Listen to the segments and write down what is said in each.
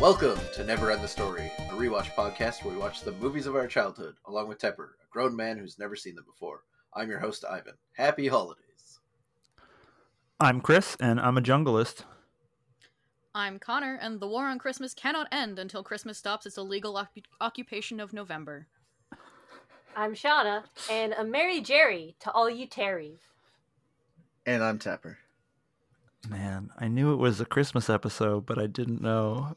Welcome to Never End the Story, a rewatch podcast where we watch the movies of our childhood, along with Tepper, a grown man who's never seen them before. I'm your host, Ivan. Happy holidays. I'm Chris, and I'm a jungleist. I'm Connor, and the war on Christmas cannot end until Christmas stops its illegal occup- occupation of November. I'm Shauna, and a Merry Jerry to all you Terrys. And I'm Tepper. Man, I knew it was a Christmas episode, but I didn't know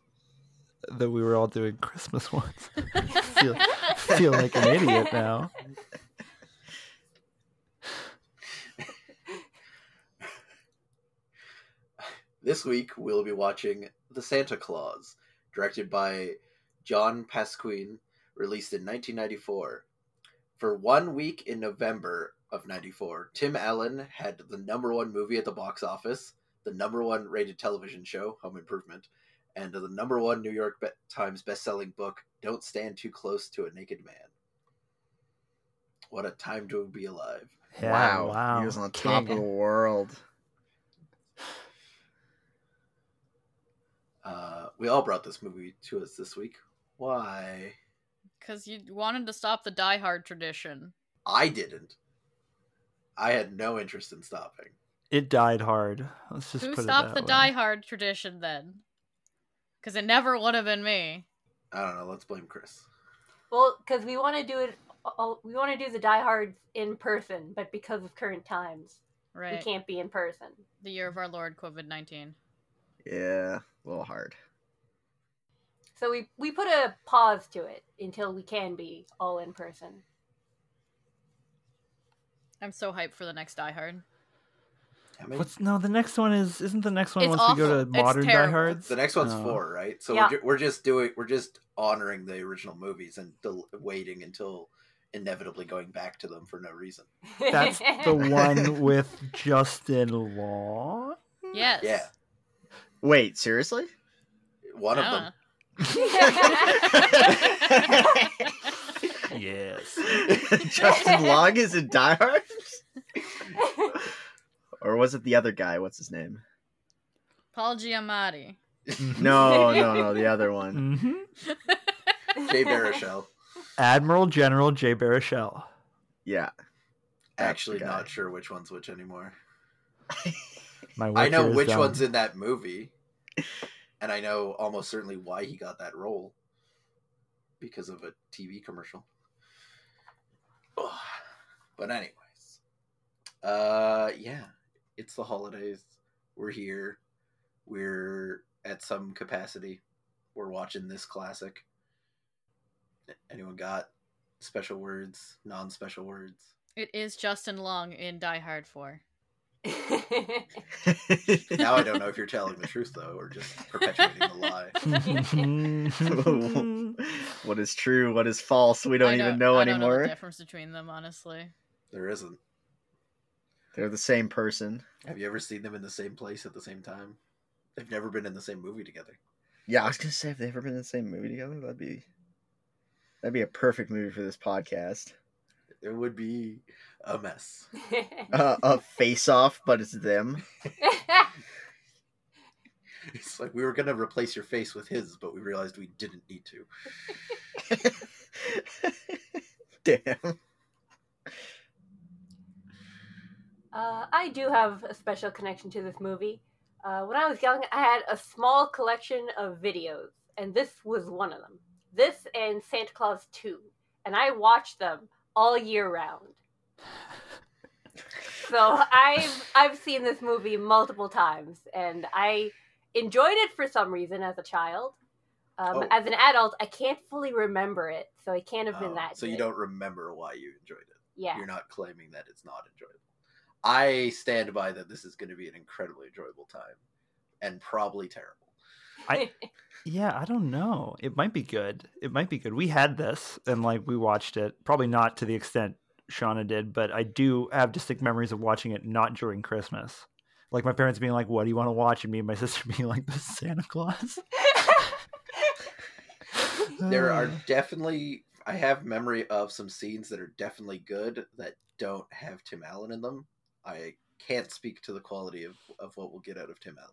that we were all doing Christmas ones. Feel, feel like an idiot now. This week we'll be watching The Santa Claus, directed by John Pasquin, released in 1994. For one week in November of 94, Tim Allen had the number one movie at the box office, the number one rated television show, Home Improvement, and the number one New York Be- Times best-selling book, Don't Stand Too Close to a Naked Man. What a time to be alive. Yeah, wow. wow. He was on top King. of the world. Uh, we all brought this movie to us this week. Why? Because you wanted to stop the Die Hard tradition. I didn't. I had no interest in stopping. It died hard. Let's just Who put stopped it the that Die Hard tradition then? Because it never would have been me. I don't know. Let's blame Chris. Well, because we want to do it, we want to do the Die Hards in person, but because of current times, Right. we can't be in person. The year of our Lord COVID 19. Yeah, a little hard. So we we put a pause to it until we can be all in person. I'm so hyped for the next Die Hard. How many? What's no? The next one is isn't the next one It's once we go awful. to It's modern Die terrible. Hards? The next one's No. four, right? So Yeah. we're, ju- we're just doing we're just honoring the original movies and del- waiting until inevitably going back to them for no reason. That's the one with Justin Long. Yes. Yeah, Wait, seriously? one of them. Yes. Justin Long is in Die Hard? Or was it the other guy? What's his name? Paul Giamatti. No, no, no, the other one. hmm Jay Baruchel. Admiral General J. Baruchel. Yeah. That's Actually, not sure which one's which anymore. My I know which done. one's in that movie, and I know almost certainly why he got that role because of a TV commercial. Ugh. But anyways, uh, yeah, it's the holidays. We're here. We're at some capacity. We're watching this classic. Anyone got special words? Non-special words? It is Justin Long in Die Hard 4. Now I don't know if you're telling the truth though, or just perpetuating the lie. what is true? What is false? We don't I even know I don't know anymore. the difference between them, honestly. There isn't. They're the same person. Have you ever seen them in the same place at the same time? They've never been in the same movie together. Yeah, I was gonna say, have they ever been in the same movie together? That'd be that'd be a perfect movie for this podcast. It would be a mess. Uh, a face off, but it's them. It's like we were gonna replace your face with his, but we realized we didn't need to. Damn. Uh, I do have a special connection to this movie. Uh, when I was young, I had a small collection of videos, and this was one of them. This and Santa Claus 2. And I watched them all year round. So I've I've seen this movie multiple times, and I enjoyed it for some reason as a child. Um, Oh. As an adult, I can't fully remember it, so it can't have been Oh, that. so you don't remember why you enjoyed it. Yeah. You're not claiming that it's not enjoyable. I stand by that this is going to be an incredibly enjoyable time, and probably terrible. I- Yeah, I don't know. It might be good. It might be good. We had this and like we watched it. Probably not to the extent Shauna did, but I do have distinct memories of watching it not during Christmas. Like my parents being like, "What do you want to watch?" and me and my sister being like, "The Santa Claus." There are definitely I have memory of some scenes that are definitely good that don't have Tim Allen in them. I can't speak to the quality of, of what we'll get out of Tim Allen.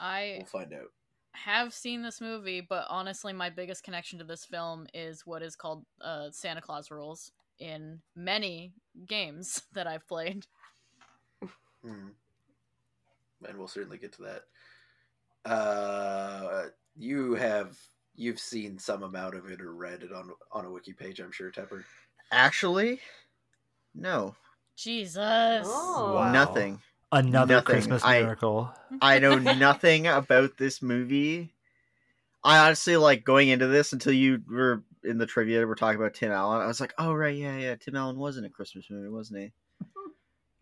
I We'll find out. have seen this movie, but honestly, my biggest connection to this film is what is called uh, Santa Claus rules in many games that I've played. Hmm. And we'll certainly get to that. Uh, you have you've seen some amount of it or read it on on a wiki page, I'm sure, Tepper. Actually, no, Jesus. Oh. Wow. nothing. Another Nothing. Christmas miracle. I know nothing about this movie. I honestly like going into this until you were in the trivia. We're talking about Tim Allen. I was like, oh right, yeah, yeah. Tim Allen was in a Christmas movie, wasn't he?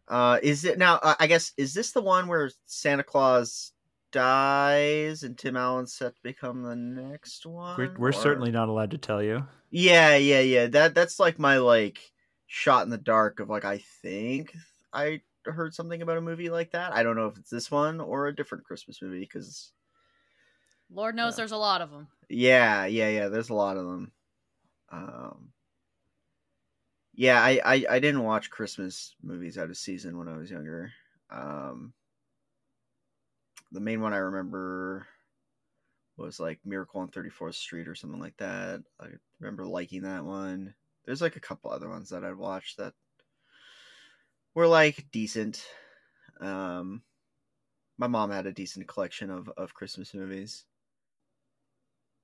Uh, is it now? Uh, I guess is this the one where Santa Claus dies and Tim Allen's set to become the next one? We're, we're Or- certainly not allowed to tell you. Yeah, yeah, yeah. That that's like my like shot in the dark of like I think I heard something about a movie like that. I don't know if it's this one or a different Christmas movie because Lord knows Yeah. there's a lot of them. yeah, yeah, yeah. There's a lot of them. Um, yeah, I, I I didn't watch Christmas movies out of season when I was younger. Um, the main one I remember was like Miracle on 34th Street or something like that. I remember liking that one. There's like a couple other ones that I'd watched that were like decent. Um, my mom had a decent collection of, of Christmas movies.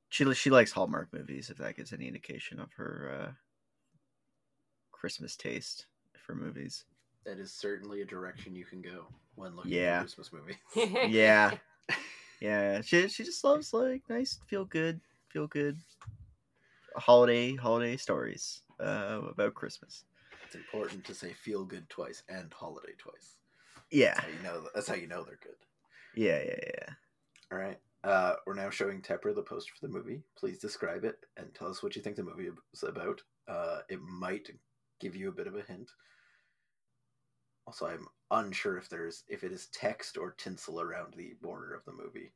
She she likes Hallmark movies, if that gives any indication of her uh, Christmas taste for movies. That is certainly a direction you can go when looking Yeah. for a Christmas movie. Yeah, yeah. She she just loves like nice, feel good, feel good, holiday holiday stories uh, about Christmas. It's important to say "feel good" twice and "holiday" twice. Yeah, That's how you know. That's how you know they're good. yeah, yeah, yeah. All right. Uh, we're now showing Tepper the poster for the movie. Please describe it and tell us what you think the movie is about. Uh, it might give you a bit of a hint. Also, I'm unsure if there's if it is text or tinsel around the border of the movie.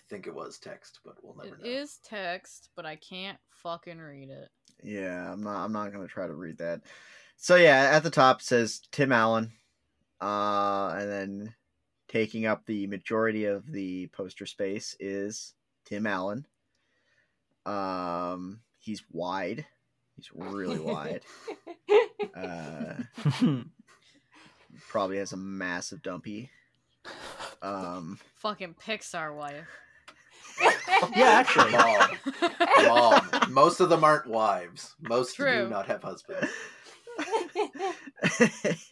I think it was text, but we'll never It know. is text, but I can't fucking read it. Yeah, I'm not. I'm not gonna try to read that. So yeah, at the top it says Tim Allen, uh, and then taking up the majority of the poster space is Tim Allen. Um, he's wide. He's really wide. Uh, probably has a massive dumpy. Um, Fucking Pixar wife. Yeah, actually. Mom, mom. Most of them aren't wives. Most True. do not have husbands.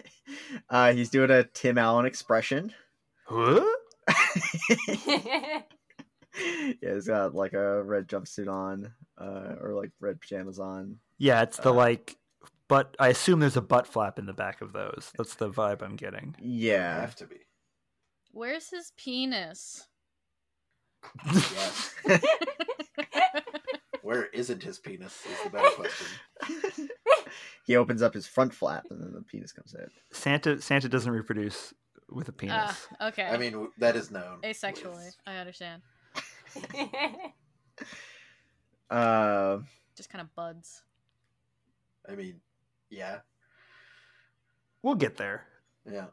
uh, he's doing a Tim Allen expression. Huh? yeah, he's got like a red jumpsuit on, uh, or like red pajamas on. Yeah, it's the Uh, like, but I assume there's a butt flap in the back of those. That's the vibe I'm getting. Yeah, Have to be. Where's his penis? Yes. Where isn't his penis? Is the better question. he opens up his front flap, and then the penis comes out. Santa Santa doesn't reproduce with a penis. Ah, okay. I mean, that is known. Asexually. I understand. Uh, Just kind of buds. I mean, yeah, we'll get there. yeah.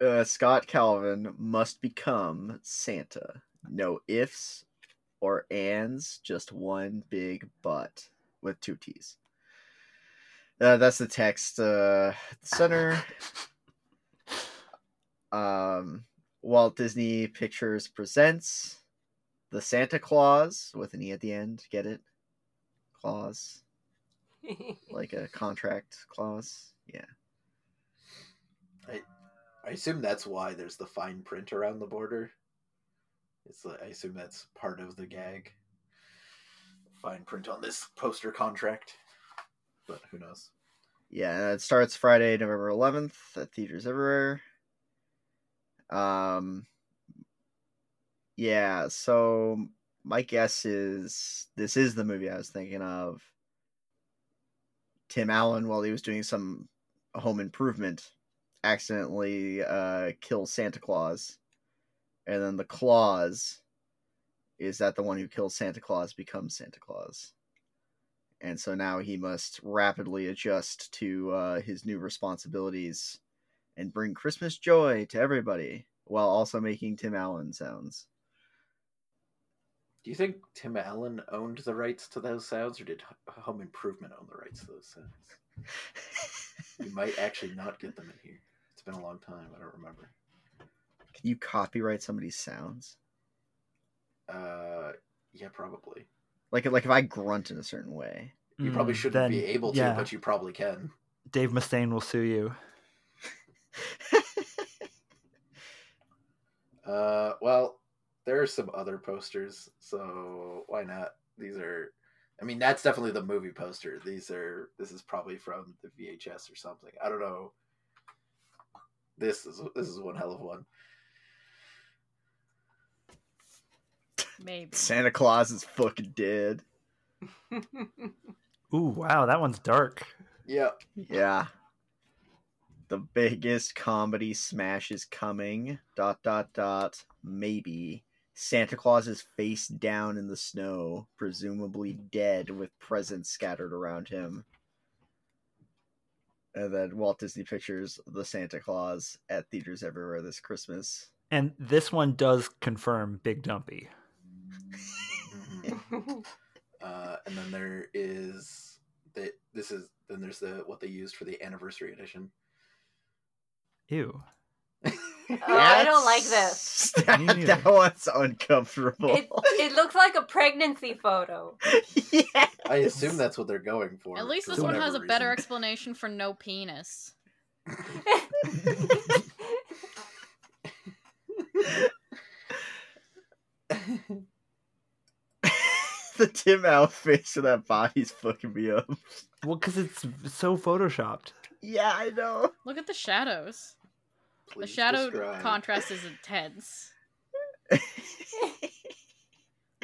uh, Scott Calvin must become Santa. No ifs or ands, just one big but with two T's. Uh, that's the text. Uh, at the center. Um, Walt Disney Pictures presents the Santa Claus with an e at the end. Get it? Clause, like a contract clause. Yeah. I, I assume that's why there's the fine print around the border. It's like, I assume that's part of the gag. Fine print on this poster contract, but who knows? Yeah, it starts Friday, November 11th at theaters everywhere. Um, yeah, so my guess is this is the movie I was thinking of. Tim Allen, while he was doing some home improvement, accidentally uh, kills Santa Claus, and then the Claus is that the one who kills Santa Claus becomes Santa Claus and so now he must rapidly adjust to uh, his new responsibilities and bring Christmas joy to everybody while also making Tim Allen sounds. Do you think Tim Allen owned the rights to those sounds, or did Home Improvement own the rights to those sounds? You might actually not get them in here. It's been a long time. I don't remember. Can you copyright somebody's sounds? Uh, yeah, probably. Like like if I grunt in a certain way. You probably Mm, shouldn't then, be able to, yeah, but you probably can. Dave Mustaine will sue you. Uh, well, there are some other posters, so why not? These are, I mean, that's definitely the movie poster. These are, this is probably from the VHS or something. I don't know. This is this is one hell of one. Maybe. Santa Claus is fucking dead. Ooh, wow, that one's dark. Yeah, Yeah. The biggest comedy smash is coming. Dot dot dot. Maybe. Santa Claus is face down in the snow, presumably dead with presents scattered around him. And then Walt Disney Pictures The Santa Claus at theaters everywhere this Christmas. And this one does confirm Big Dumpy. Uh, and then there is that. This is then there's the what they used for the anniversary edition. Ew. Oh, I don't like this. That, Me that one's uncomfortable. It, it looks like a pregnancy photo. yeah. I assume that's what they're going for. At least for this one has a better explanation for no penis. the Tim Allen face of that body's fucking me up. Well, because it's so photoshopped. Yeah, I know. Look at the shadows. the shadow describe. contrast is intense.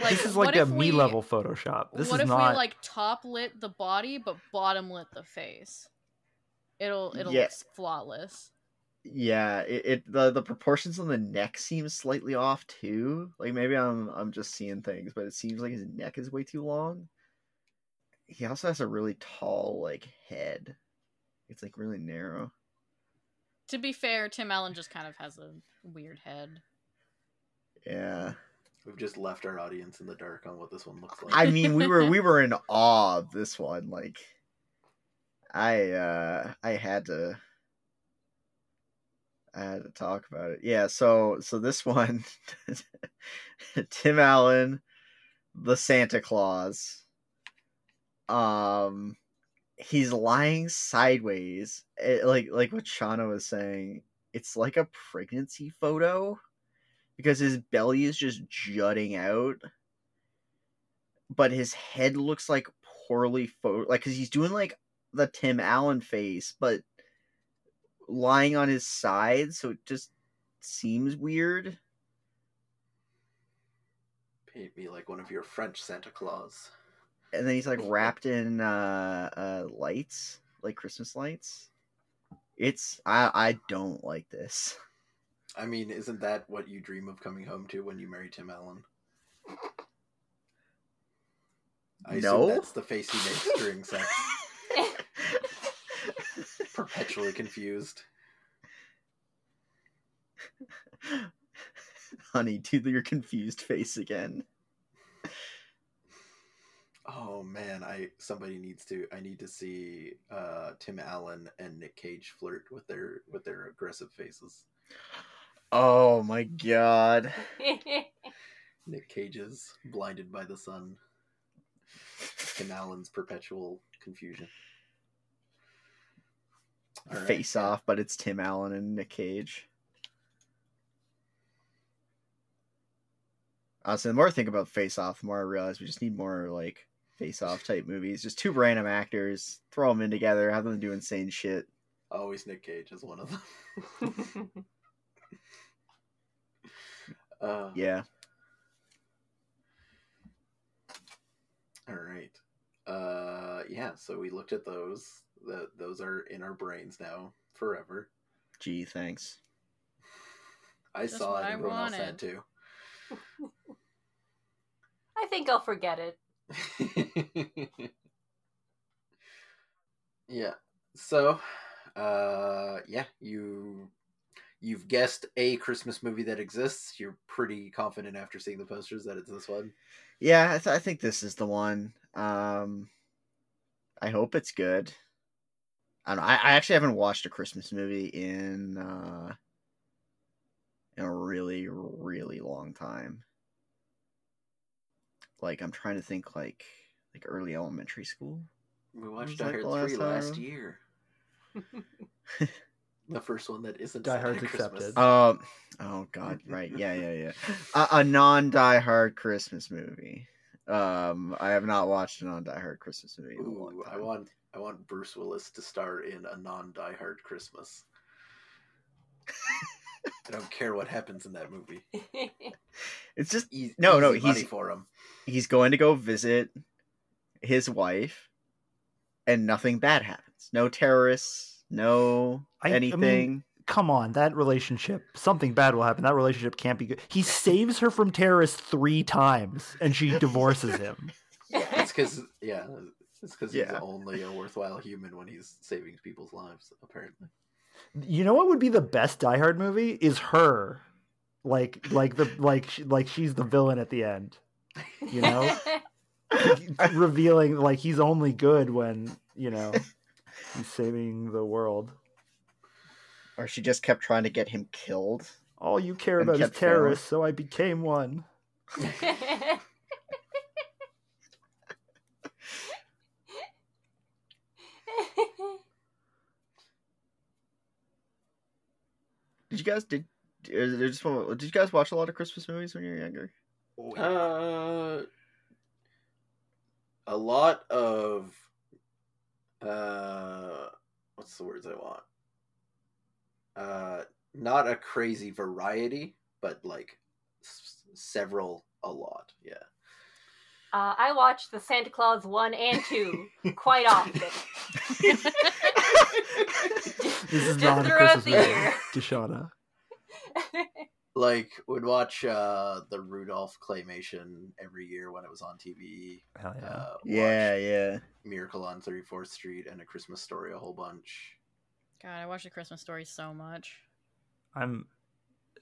Like, this is like a me level Photoshop. This what is if not. we like top lit the body but bottom lit the face? It'll it'll Yeah. look flawless. Yeah, it, it the the proportions on the neck seem slightly off too. Like maybe I'm I'm just seeing things, but it seems like his neck is way too long. He also has a really tall like head. It's like really narrow. To be fair, Tim Allen just kind of has a weird head. Yeah. We've just left our audience in the dark on what this one looks like. I mean, we were we were in awe of this one. Like, I uh I had to I had to talk about it. Yeah. So so this one, Tim Allen, the Santa Claus. Um, he's lying sideways, eh, like like what Shauna was saying. It's like a pregnancy photo because his belly is just jutting out but his head looks like poorly photo like because he's doing like the tim allen face but lying on his side so it just seems weird Paint me like one of your French Santa Claus. and then he's like wrapped in uh uh lights like christmas lights it's i i don't like this I mean, isn't that what you dream of coming home to when you marry Tim Allen? I No. assume that's the face he makes during sex. Perpetually confused. honey do your confused face again Oh man, I somebody needs to. I need to see uh, Tim Allen and Nick Cage flirt with their with their aggressive faces. oh my god Nick Cage's blinded by the sun. Tim Allen's perpetual confusion. All right. face off, but it's Tim Allen and Nick Cage. Honestly, the more I think about Face Off, the more I realize we just need more like Face Off type movies. Just two random actors, throw them in together, have them do insane shit. Always Nick Cage is one of them. Uh, Yeah, All right. Uh, yeah. So we looked at those. That those are in our brains now forever. gee, thanks. I Just saw what it. I Everyone else had to. I think I'll forget it. yeah. So, uh, yeah, you you've guessed a Christmas movie that exists. You're pretty confident after seeing the posters that it's this one. Yeah, I, th- I think this is the one. Um, I hope it's good. I don't know. I, I actually haven't watched a Christmas movie in uh, in a really, really long time. Like I'm trying to think, like like early elementary school. We watched Was Die Hard the last 3 last time? year. the first one that isn't Die set Hard's Christmas. accepted. Um. Oh God. Right. Yeah. Yeah. Yeah. A, a non Die Hard Christmas movie. Um. I have not watched a non Die Hard Christmas movie in a long Ooh, I time. want I want Bruce Willis to star in a non Die Hard Christmas. I don't care what happens in that movie. It's just Easy, No, no, easy money he's- for him. he's going to go visit his wife, and nothing bad happens. No terrorists. No I- I mean, anything. Come on, that relationship. Something bad will happen. That relationship can't be good. He saves her from terrorists three times, and she divorces him. It's because yeah, it's because he's only a worthwhile human when he's saving people's lives. Apparently, You know what would be the best Die Hard movie is her, like like the like like she's the villain at the end. You know, revealing like he's only good when you know he's saving the world. or she just kept trying to get him killed. All you care about is kept failing. terrorists, so I became one. Did you guys did? just one- Did you guys watch a lot of Christmas movies when you were younger? uh, a lot of uh, what's the words I want? Uh, not a crazy variety, but like s- several, a lot. Yeah. Uh, I watched the Santa Claus 1 and 2 quite often. This is not a Christmas movie, year. Deshauna. like would watch uh the Rudolph claymation every year when it was on TV. Hell yeah. Uh, Yeah, yeah. Miracle on 34th Street and A Christmas Story a whole bunch. God, I watched the Christmas story so much. I'm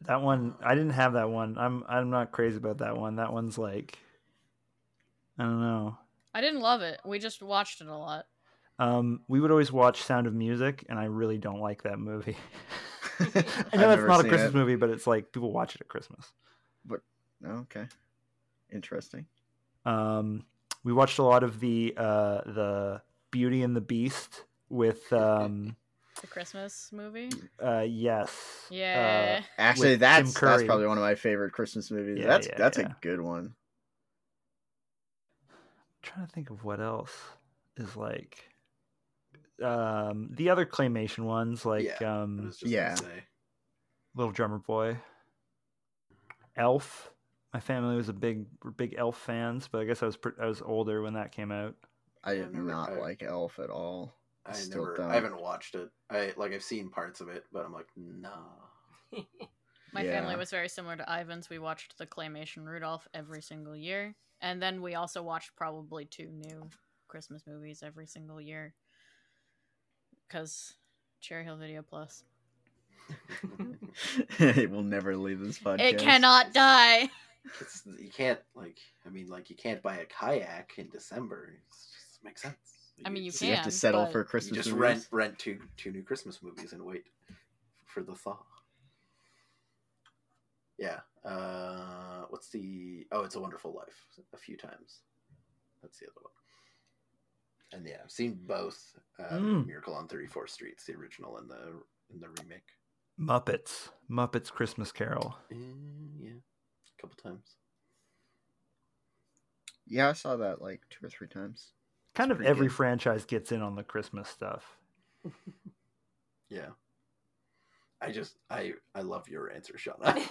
that one. I didn't have that one. I'm I'm not crazy about that one. That one's like I don't know. I didn't love it. We just watched it a lot. Um, we would always watch Sound of Music, and I really don't like that movie. I know it's not a Christmas it. movie, but it's like people watch it at Christmas. Oh, okay. Interesting. Um, we watched a lot of the uh, the Beauty and the Beast with um, The Christmas movie. uh, yes, Yeah. Actually, that's that's probably one of my favorite Christmas movies. Yeah, that's yeah, that's yeah. a good one. I'm trying to think of what else is like um the other claymation ones like Yeah, um yeah. little drummer boy elf my family was a big big elf fans but i guess i was pr- i was older when that came out I did not I- like Elf at all. I Still never don't. I haven't watched it. I like I've seen parts of it, but I'm like, nah. My Yeah. family was very similar to Ivan's. We watched the claymation Rudolph every single year. And then we also watched probably two new Christmas movies every single year. Because Cherry Hill Video Plus. it will never leave this podcast. It cannot die! It's, you can't like I mean like you can't buy a kayak in December. It just makes sense. I mean, you So you have to settle but for You Christmas just movies? rent rent two two new Christmas movies and wait for the thaw. Yeah. Uh, what's the? Oh, it's a Wonderful Life. A few times. That's the other one. And yeah, I've seen both. Uh, Mm. Miracle on Thirty Fourth Street, the original and the and the remake. muppets muppets christmas carol Mm, yeah, a couple times. Yeah, I saw that like two or three times. kind of every good. franchise gets in on the christmas stuff Yeah. I just I I love your answer, Shauna.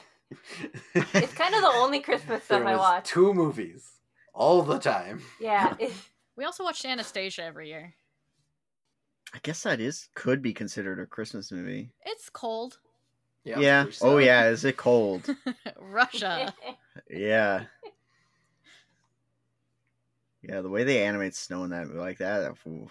It's kind of the only Christmas stuff I watch. Two movies all the time. Yeah. It- We also watched Anastasia every year. I guess that is could be considered a Christmas movie. It's cold. Yeah. Yeah. there's, Oh yeah. Is it cold? Russia. yeah. Yeah, the way they animate snow in that like that. ooh.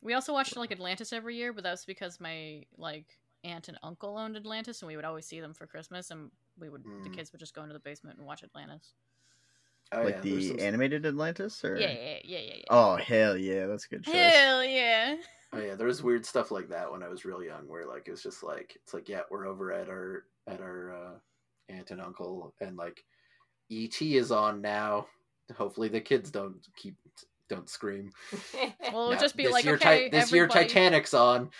We also watched like Atlantis every year, but that was because my like aunt and uncle owned Atlantis, and we would always see them for Christmas, and we would the Mm. kids would just go into the basement and watch Atlantis. Oh, like yeah, the some- animated Atlantis, or Yeah, yeah, yeah, yeah. yeah. oh hell yeah, that's a good choice. Hell yeah. Oh yeah, there was weird stuff like that when I was real young, where like it's just like it's like yeah, we're over at our at our uh, aunt and uncle, and like ET is on now. Hopefully the kids don't keep don't scream. Well, it would Now, just be this like, year, okay, Ti- this year Titanic's on.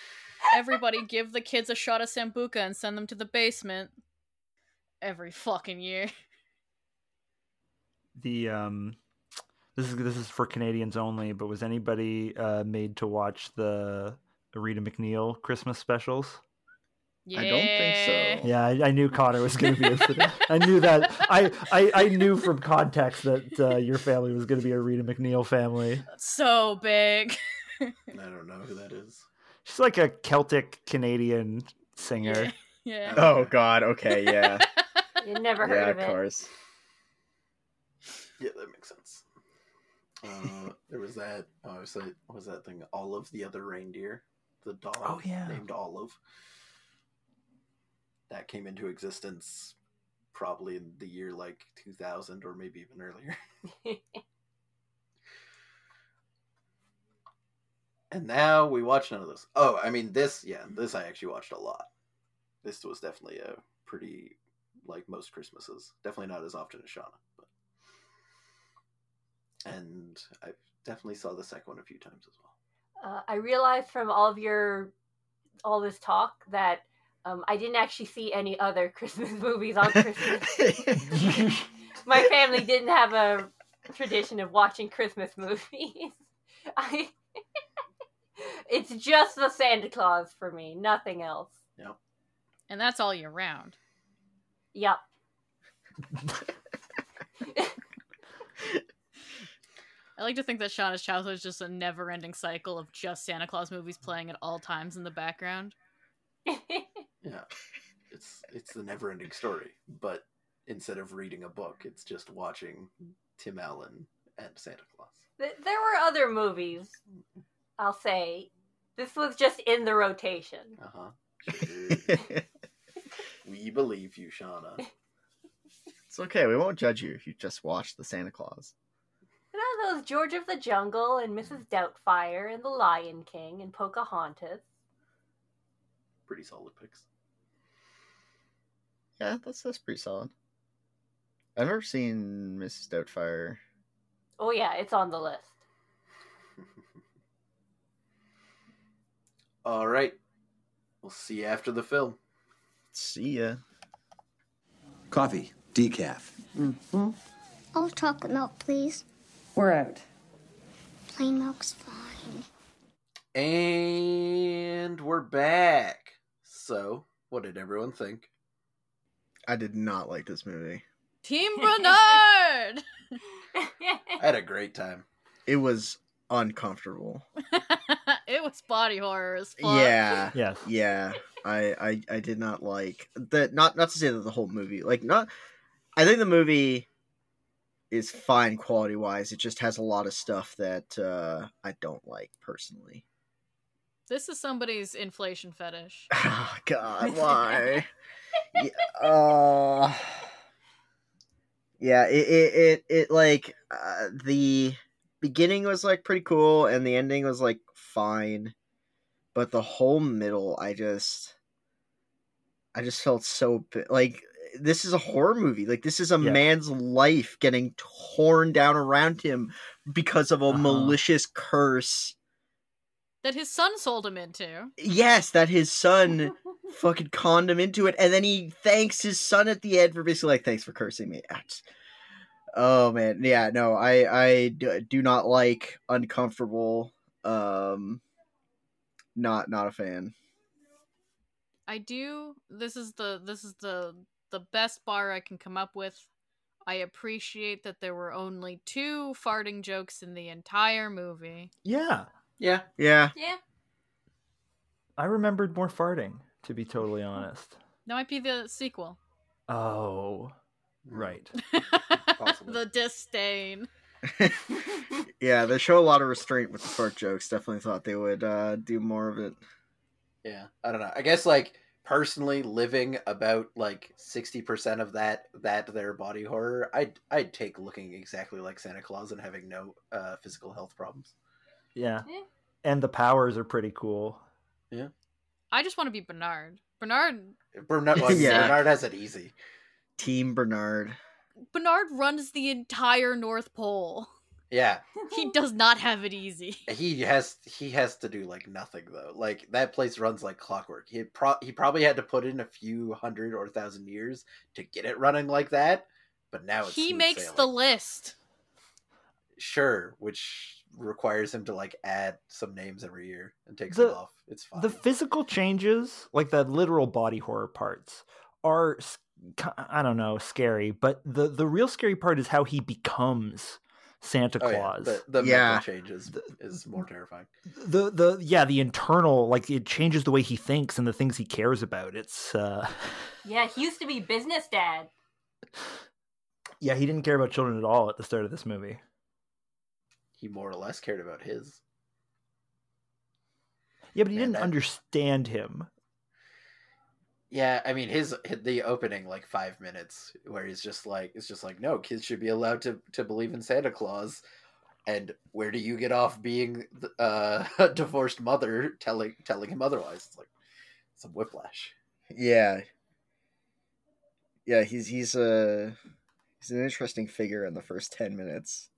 everybody give the kids a shot of Sambuca and send them to the basement. Every fucking year. The um, this is this is for Canadians only. But was anybody uh, made to watch the Rita MacNeil Christmas specials? Yeah. I don't think so. Yeah, I, I knew Connor was going to be interested. I knew that. I, I I knew from context that uh, your family was going to be a Rita MacNeil family. So big. I don't know who that is. She's like a Celtic Canadian singer. Yeah. Oh god, okay, yeah. you never heard yeah, of of it. course. Yeah, that makes sense. Uh, there was that. Oh, I was like, what was that thing? Olive, the other reindeer, the dog Oh, yeah. named Olive. That came into existence probably in the year like 2000 or maybe even earlier. And now we watch none of this. Oh, I mean this. Yeah, this I actually watched a lot. This was definitely a pretty like most Christmases. Definitely not as often as Shauna, and I definitely saw the second one a few times as well. uh, I realized from all of your all this talk that um, I didn't actually see any other Christmas movies on Christmas. My family didn't have a tradition of watching Christmas movies. I it's just the Santa Claus for me, nothing else. And that's all year round. Yep. I like to think that Shauna's childhood is just a never ending cycle of just Santa Claus movies playing at all times in the background. Yeah, it's it's the never-ending story, but instead of reading a book, it's just watching Tim Allen and Santa Claus. There were other movies, I'll say. This was just in the rotation. Uh huh. We believe you, Shauna. it's okay. We won't judge you if you just watch the Santa Claus. You those George of the Jungle and Mrs. Doubtfire and The Lion King and Pocahontas. Pretty solid picks. Yeah, that's that's pretty solid. I've never seen Mrs. Doubtfire. Oh, yeah, it's on the list. All right. We'll see you after the film. See ya. Coffee, decaf. Mm-hmm. Oh, chocolate milk, please. We're out. Plain milk's fine. And we're back. So, what did everyone think? I did not like this movie. Team Bernard! I had a great time. It was uncomfortable. it was body horror as fuck. Yeah. Yes. Yeah. I, I I did not like that not not to say that the whole movie like not I think the movie is fine quality wise. It just has a lot of stuff that uh I don't like personally. This is somebody's inflation fetish. Oh god, why? yeah, uh, yeah, it, it it it like uh, the beginning was like pretty cool and the ending was like fine, but the whole middle, I just, I just felt so like this is a horror movie. Like this is a Yeah. man's life getting torn down around him because of a Uh-huh. malicious curse. That his son sold him into. Yes, that his son fucking conned him into it, and then he thanks his son at the end for basically like, "Thanks for cursing me." That's- Oh man, yeah, no, I I do, do not like uncomfortable. Um, not not a fan. I do. This is the this is the the best bar I can come up with. I appreciate that there were only two farting jokes in the entire movie. Yeah. Yeah. Yeah, yeah. I remembered more farting, to be totally honest. That might be the sequel. Oh, right. The disdain. yeah, they show a lot of restraint with the fart jokes. Definitely thought they would uh, do more of it. Yeah. I don't know. I guess like personally living about like 60% of that that their body horror i'd i'd take looking exactly like santa claus and having no uh, physical health problems Yeah. Yeah. And the powers are pretty cool. Yeah. I just want to be Bernard. Bernard bernard, well, Yeah. bernard has it easy Team Bernard. Bernard runs the entire North Pole. Yeah He does not have it easy. he has he has to do like nothing though like that place runs like clockwork he pro- he probably had to put in a few hundred or thousand years to get it running like that but now it's He smooth makes the list. sure which requires him to like add some names every year and takes The- them off it's fine The physical changes, like the literal body horror parts, are I don't know, scary. But the the real scary part is how he becomes Santa Oh, yeah. Claus. The, the Yeah. mental changes is more terrifying. the the yeah the internal like it changes the way he thinks and the things he cares about it's uh yeah, he used to be business dad. yeah he didn't care about children at all at the start of this movie He more or less cared about his. yeah but he Man, didn't that- understand him Yeah, I mean his the opening like five minutes where he's just like it's just like no kids should be allowed to to believe in Santa Claus, and where do you get off being uh, a divorced mother telling telling him otherwise? It's like some whiplash. Yeah. Yeah, he's he's a he's an interesting figure in the first ten minutes.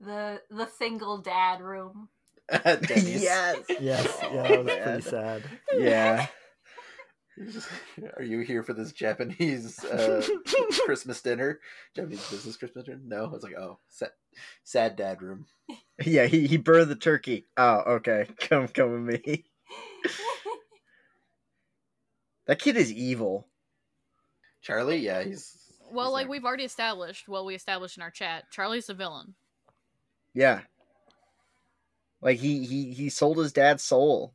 The the single dad room. Yes. yes yeah that was pretty sad Yeah. Are you here for this Japanese uh, Christmas dinner? Japanese business Christmas dinner? No, I was like, oh, sad, sad dad room. Yeah, he, he burned the turkey. Oh, okay. Come come with me. That kid is evil. Charlie, yeah, he's Well, he's like there. we've already established, well, we established in our chat, Charlie's a villain. Yeah. Like he he he sold his dad's soul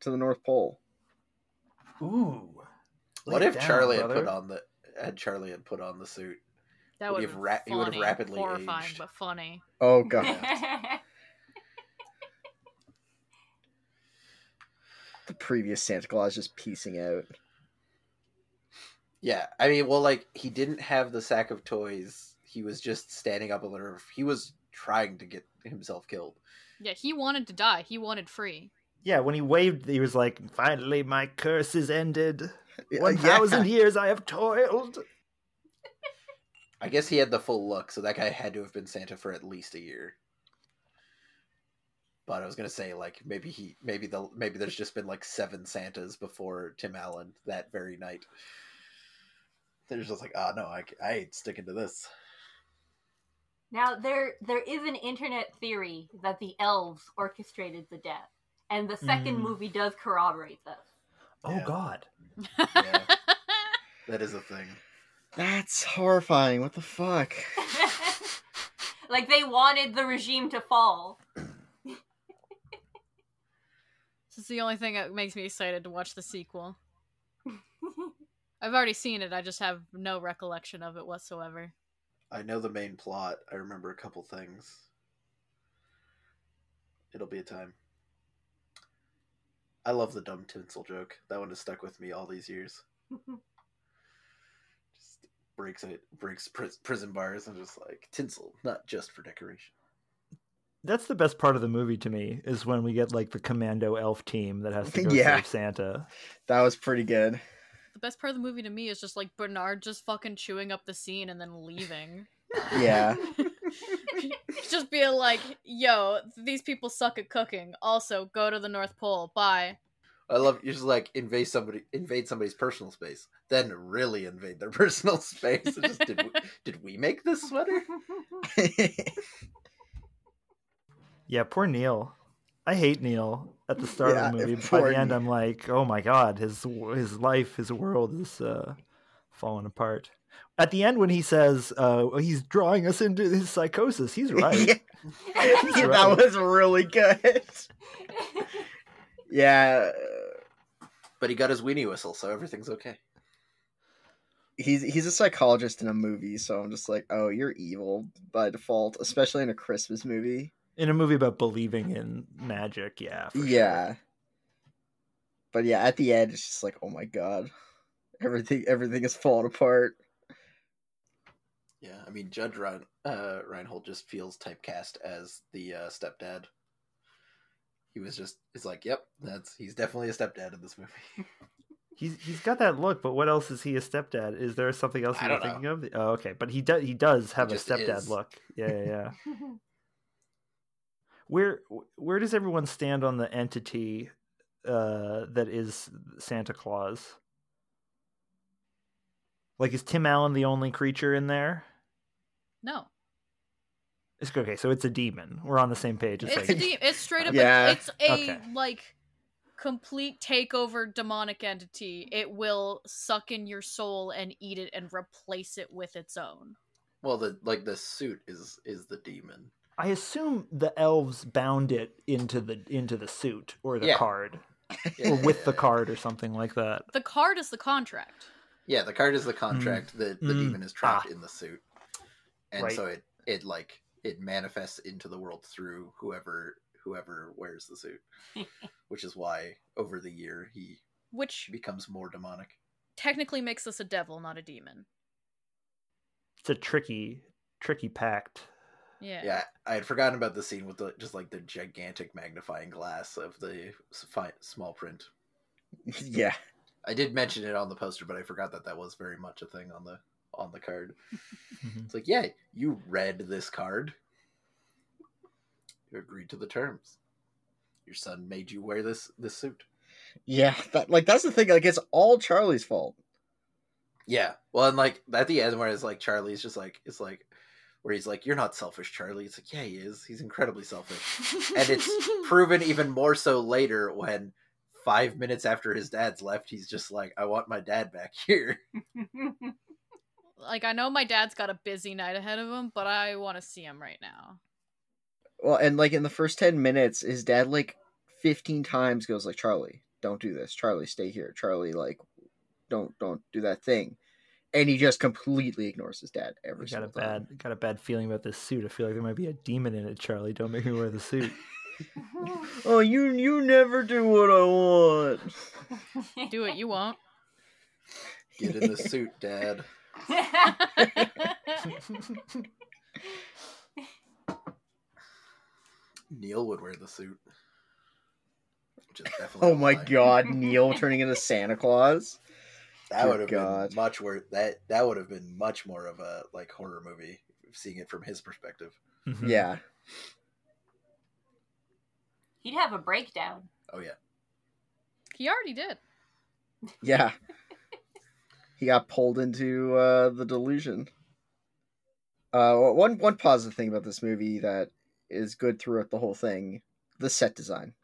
to the North Pole. Ooh What if down, Charlie had put on the had Charlie had put on the suit? That Would would have have ra- he would have funny, rapidly horrifying, aged. but funny. Oh god. the previous Santa Claus just piecing out. Yeah, I mean, well, like he didn't have the sack of toys. He was just standing up on the roof. He was trying to get himself killed. Yeah, he wanted to die. He wanted free. Yeah when he waved he was like finally my curse is ended Yeah, one thousand years i have toiled I guess he had the full look, so that guy had to have been Santa for at least a year. But I was gonna say, like, maybe he, maybe the, maybe there's just been like seven Santas before Tim Allen that very night. They're just like, oh no, I, I ain't sticking to this. Now there there is an internet theory that the elves orchestrated the death, and the second Mm. movie does corroborate this. oh Yeah. god Yeah. That is a thing. That's horrifying. What the fuck? like they wanted the regime to fall. This is the only thing that makes me excited to watch the sequel. I've already seen it, I just have no recollection of it whatsoever. I know the main plot. I remember a couple things. It'll be a time. I love the dumb tinsel joke. That one has stuck with me all these years. Just breaks it, breaks pris- prison bars, and just like tinsel, not just for decoration. that's the best part of the movie to me is when we get like the commando elf team that has to go Yeah. save santa That was pretty good. The best part of the movie to me is just like Bernard just fucking chewing up the scene and then leaving. Yeah. just being like, yo, these people suck at cooking. Also, go to the North Pole. Bye. I love you just like invade somebody, invade somebody's personal space, then really invade their personal space. Just, did, we, did we make this sweater? Yeah, poor Neil. I hate Neil at the start Yeah, of the movie. By the end, Neil. I'm like, oh my god, his his life, his world is uh, falling apart. At the end, when he says uh, he's drawing us into his psychosis, he's right. Yeah. He's that right. was really good. Yeah, But he got his weenie whistle, so everything's okay. he's he's a psychologist in a movie, so I'm just like, oh, you're evil by default, especially in a Christmas movie. In a movie about believing in magic, yeah. for sure. Yeah, but yeah, at the end, it's just like, oh my god, everything everything is falling apart. Yeah, I mean Judge Rein, uh, Reinhold just feels typecast as the uh, stepdad. He was just it's like, yep, that's he's definitely a stepdad in this movie. He's he's got that look, but what else is he a stepdad? Is there something else I you're don't thinking of? Oh, okay, but he does he does have a stepdad is. look. Yeah, yeah, yeah. where where does everyone stand on the entity uh, that is Santa Claus? Like, is Tim Allen the only creature in there? No, It's okay. So it's a demon. We're on the same page. It's, it's like a de- it's straight up. Yeah. A, it's a Okay. like complete takeover demonic entity. It will suck in your soul and eat it and replace it with its own. well, the like the suit is is the demon. I assume the elves bound it into the into the suit or the Yeah. card or with the card or something like that. The card is the contract. Yeah, the card is the contract. The the Mm. demon is trapped Ah. in the suit, and Right. so it it like it manifests into the world through whoever whoever wears the suit, which is why over the year he Which becomes more demonic. technically makes us a devil, not a demon. It's a tricky tricky pact. Yeah. Yeah, I had forgotten about the scene with the just like the gigantic magnifying glass of the fi- small print. yeah, I did mention it on the poster, but I forgot that that was very much a thing on the on the card. Mhm. It's like, yeah, you read this card. You agreed to the terms. Your son made you wear this this suit. yeah. That like that's the thing. Like it's all Charlie's fault. Yeah. Well, and like at the end where it's like Charlie's just like it's like where he's like, "You're not selfish, Charlie." It's like, yeah, he is. He's incredibly selfish, and it's proven even more so later when five minutes after his dad's left, he's just like, "I want my dad back here." like I know my dad's got a busy night ahead of him, but I want to see him right now. Well, and like in the first ten minutes, his dad like fifteen times goes like, "Charlie, don't do this. Charlie, stay here. Charlie, like, don't don't do that thing," and he just completely ignores his dad every I got a single time. bad got a bad feeling about this suit. I feel like there might be a demon in it, Charlie. Don't make me wear the suit. Oh, you you never do what I want. Do what you won't. Get in the suit, Dad. Neil would wear the suit. Which is Oh my lie. God, Neil turning into Santa Claus. That would have God. been much worse. That that would have been much more of a like horror movie, seeing it from his perspective. Mhm. Yeah, He'd have a breakdown. Oh yeah, He already did. yeah. he got pulled into uh, the delusion. Uh, one one positive thing about this movie that is good throughout the whole thing: the set design.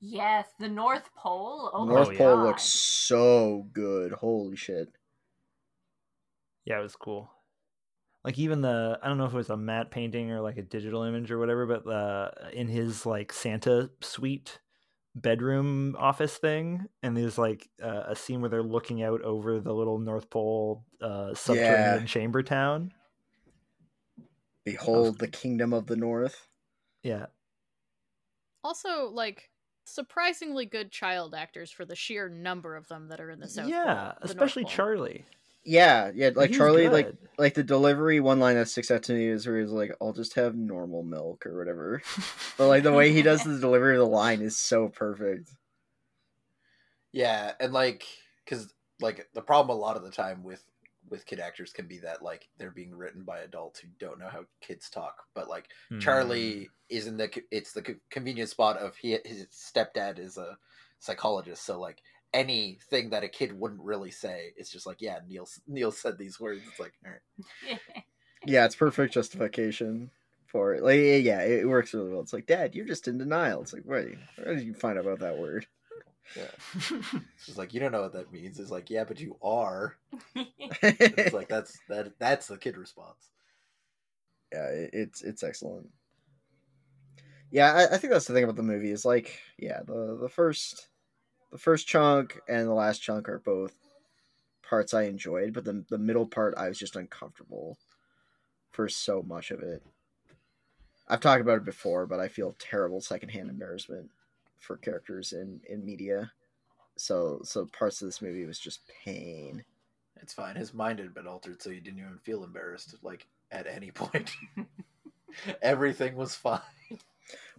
Yes, the North Pole. Oh North my Pole God. looks so good. Holy shit! Yeah, it was cool. Like even the I don't know if it was a matte painting or like a digital image or whatever, but uh, in his like Santa suite bedroom office thing, and there's like uh, a scene where they're looking out over the little North Pole uh, subterranean chamber town. Behold the kingdom of the North. Yeah, Also, like surprisingly good child actors for the sheer number of them that are in the South. yeah, Pole, the especially Charlie. Yeah, yeah. Like He's Charlie, like good. like the delivery. One line that sticks out to me is where he's like, "I'll just have normal milk" or whatever. But like the way he does the delivery of the line is so perfect. yeah, and like because like the problem a lot of the time with with kid actors can be that like they're being written by adults who don't know how kids talk, but like Hmm. Charlie is in the it's the convenient spot of he his stepdad is a psychologist, so like anything that a kid wouldn't really say, it's just like yeah, Neil Neil said these words. It's like all right. Yeah, it's perfect justification for it. Like, yeah, it works really well. It's like, Dad, you're just in denial. It's like, wait, where did you find out about that word? Yeah. It's like you don't know what that means. It's like yeah, but you are. It's like that's that that's the kid response. it, it's it's excellent. Yeah, I, I think that's the thing about the movie is like, yeah, the the first the first chunk and the last chunk are both parts I enjoyed, but the the middle part I was just uncomfortable for so much of it. I've talked about it before, but I feel terrible secondhand embarrassment for characters in in media. So so parts of this movie was just pain. It's fine. His mind had been altered, so he didn't even feel embarrassed, like at any point. Everything was fine.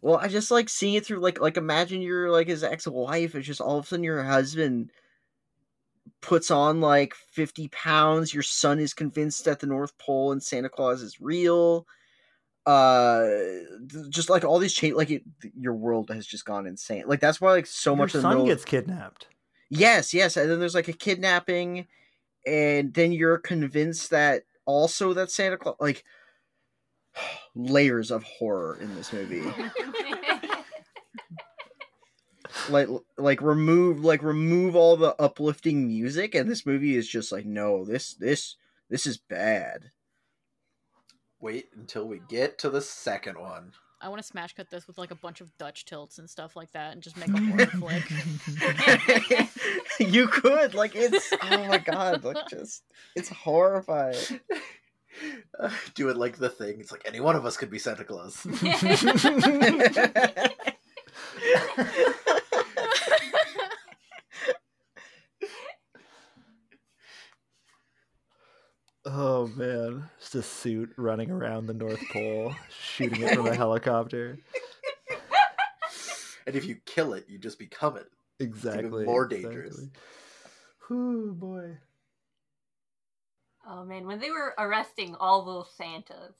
Well, I just like seeing it through like like imagine you're like his ex wife. It's just all of a sudden your husband puts on like fifty pounds. Your son is convinced that the North Pole and Santa Claus is real. Uh, just like all these change, like it, your world has just gone insane. Like that's why like so Your much of the son gets kidnapped. Yes, yes, and then there's like a kidnapping, and then you're convinced that also that Santa Claus like layers of horror in this movie. like like remove like remove all the uplifting music, and this movie is just like no, this this this is bad. Wait until we get to the second one. I want to smash cut this with like a bunch of Dutch tilts and stuff like that, and just make a horror flick. you could like it's oh my god, like just it's horrifying. Uh, do it like the thing. It's like any one of us could be Santa Claus. Oh man, just a suit running around the North Pole, shooting it from a helicopter. and if you kill it, you just become it. Exactly. more exactly. dangerous. Whew, boy. Oh man, when they were arresting all those Santas.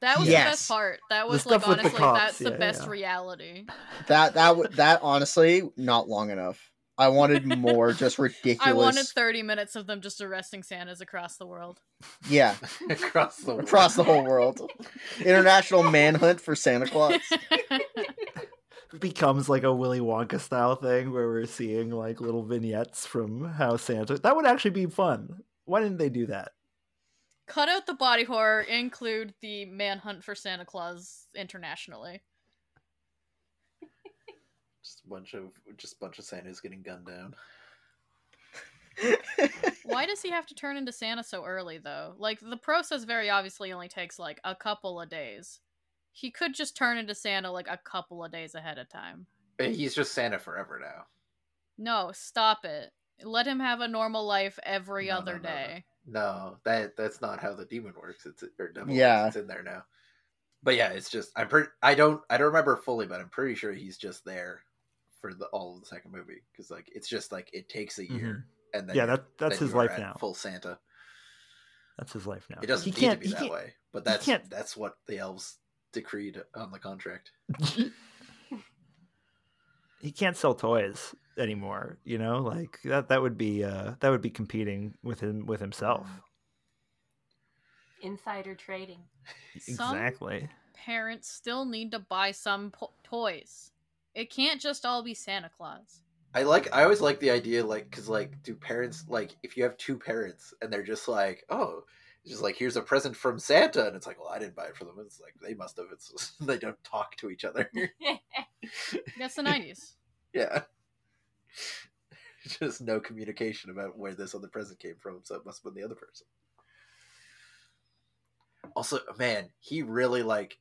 That was the best part. That The was like stuff with the honestly, cops, that's the best yeah. reality. That that w- that honestly not long enough. I wanted more, just ridiculous. I wanted 30 minutes of them just arresting Santas across the world. yeah, Across the world. across the whole world. International manhunt for Santa Claus. Becomes like a Willy Wonka style thing where we're seeing like little vignettes from how Santa. That would actually be fun. Why didn't they do that? Cut out the body horror, include the manhunt for Santa Claus internationally. Just a bunch of just a bunch of Santas getting gunned down. Why does he have to turn into Santa so early, though? Like, the process very obviously only takes, like, a couple of days. He could just turn into Santa, like, a couple of days ahead of time. Eh, He's just Santa forever now. No, stop it. Let him have a normal life every No, other no, no, no. day. No, that that's not how the demon works. It's or devil Yeah. works. It's in there now. But yeah, it's just I'm pretty. I don't I don't remember fully, but I'm pretty sure he's just there for the all of the second movie because like it's just like it takes a year mm-hmm. and then yeah, you're- that that's his life now. Full Santa. That's his life now. It doesn't He need to can't- be that way, but that's that's what the elves decreed on the contract. he can't sell toys anymore. You know, like that. That would be uh, that would be competing with him with himself. Insider trading. Some- Exactly. Parents still need to buy some po- toys. It can't just all be Santa Claus. I like. I always like the idea, like, because like, do parents like if you have two parents and they're just like, oh, it's just like here's a present from Santa, and it's like, well, I didn't buy it for them. It's like they must have. It's they don't talk to each other. That's the 90s. yeah, just no communication about where this other present came from, so it must have been the other person. Also, man, he really like.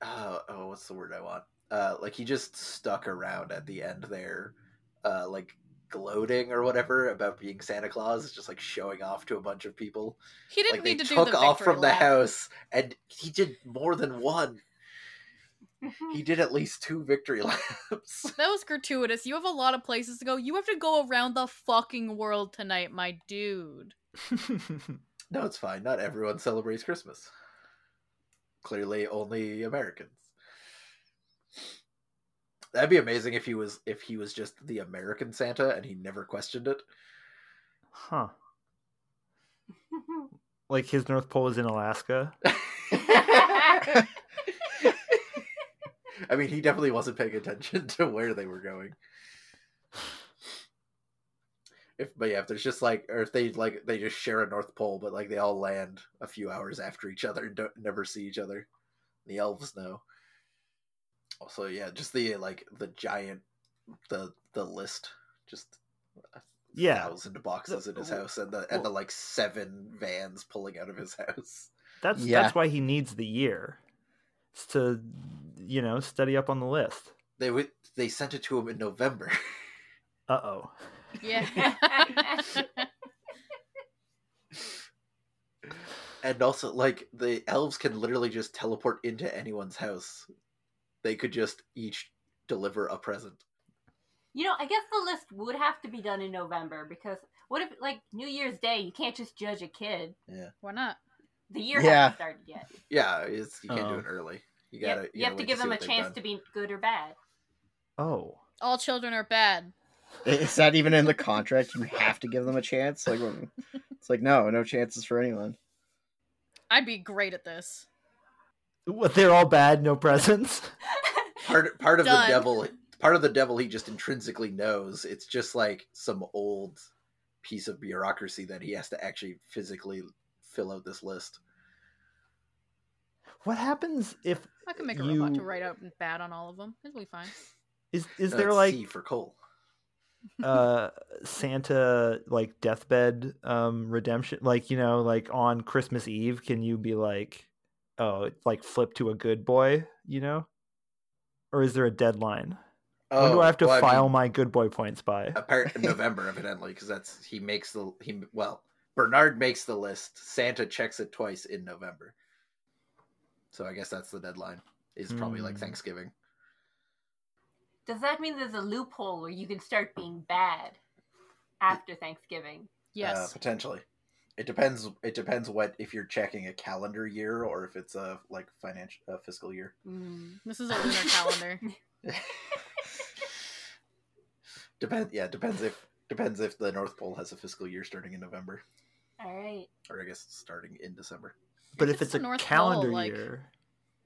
Uh, oh, what's the word I want? Uh, like he just stuck around at the end there, uh, like gloating or whatever about being Santa Claus, just like showing off to a bunch of people. He didn't like need to do took off victory from the house, and he did more than one. Mm-hmm. He did at least two victory laps. That was gratuitous. You have a lot of places to go. You have to go around the fucking world tonight, my dude. no, it's fine. Not everyone celebrates Christmas. Clearly, only Americans. That'd be amazing if he was if he was just the American Santa and he never questioned it. huh. Like his North Pole is in Alaska. I mean, he definitely wasn't paying attention to where they were going. If, but yeah, if there's just like, or if they like, they just share a North Pole, but like they all land a few hours after each other and don't never see each other. The elves know. Also, yeah, just the like the giant, the the list, just a Yeah. thousand boxes in his house, and the and the like seven vans pulling out of his house. That's Yeah. that's why he needs the year. It's to you know study up on the list. They would they sent it to him in November. Uh oh. Yeah. And also, like the elves can literally just teleport into anyone's house. They could just each deliver a present. You know, I guess the list would have to be done in November because what if, like, New Year's Day, you can't just judge a kid. Yeah. Why not? The year Yeah. hasn't started yet. Yeah, it's, you can't Oh. do it early. You You, gotta. have, you have gotta to give see them a chance done. to be good or bad. Oh. All children are bad. Is that even in the contract? You have to give them a chance. Like, it's like no, no chances for anyone. I'd be great at this. What? They're all bad. No presents. part part of the devil part of the devil he just intrinsically knows it's just like some old piece of bureaucracy that he has to actually physically fill out this list What happens if I can make a robot to write out bad on all of them. It'll be fine. is is Uh, there like C for coal uh Santa like deathbed um redemption like you know like on Christmas Eve can you be like oh like flip to a good boy you know or is there a deadline when do I have to Oh, well, file mean, my good boy points by appar- November evidently because that's he makes the he well Bernard makes the list Santa checks it twice in November so I guess that's the deadline is probably like Hmm. Thanksgiving Does that mean there's a loophole where you can start being bad after Thanksgiving? Yes. uh, potentially it depends it depends what if you're checking a calendar year or if it's a like financial uh, fiscal year Mm. this is a lunar calendar. Depend yeah, depends if depends if the North Pole has a fiscal year starting in November. All right. Or I guess starting in December. but If if it's it's, a North Pole, calendar like- year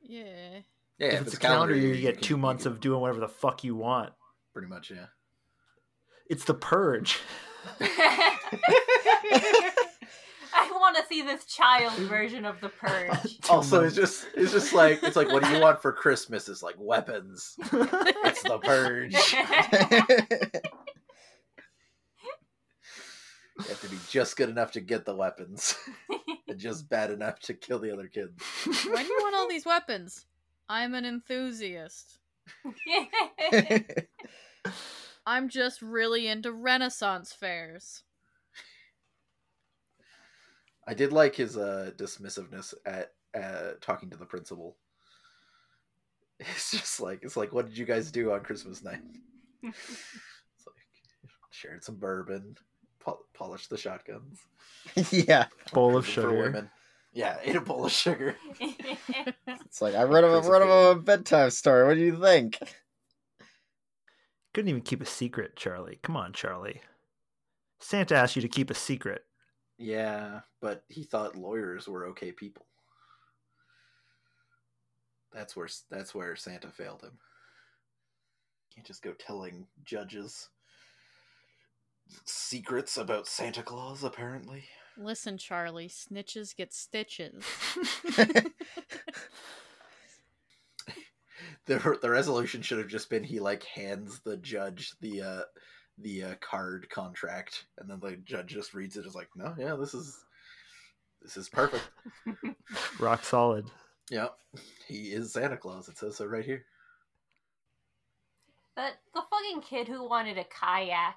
Yeah. Yeah, if it's a calendar year you get can- two months of doing whatever the fuck you want pretty much, yeah. it's the purge I want to see this child version of the purge. Also, it's just it's just like it's like what do you want for Christmas? It's like weapons. It's the purge. You have to be just good enough to get the weapons, and just bad enough to kill the other kids. Why do you want all these weapons? I'm an enthusiast. I'm just really into Renaissance fairs. I did like his uh, dismissiveness at uh, talking to the principal. It's just like it's like, what did you guys do on Christmas night? It's like shared some bourbon, pol- polished the shotguns. yeah, bowl of For sugar women. Yeah, ate a bowl of sugar. it's like I read him, Crazy read him kid. a bedtime story. What do you think? couldn't even keep a secret charlie come on charlie santa asked you to keep a secret Yeah, but he thought lawyers were okay people. That's where that's where Santa failed him. Can't just go telling judges secrets about Santa Claus. Apparently, Listen, Charlie, snitches get stitches. the the resolution should have just been he like hands the judge the uh the uh, card contract, and then the judge just reads it as like, no, yeah, this is this is perfect. rock solid yeah, he is Santa Claus. It says so right here. But the fucking kid who wanted a kayak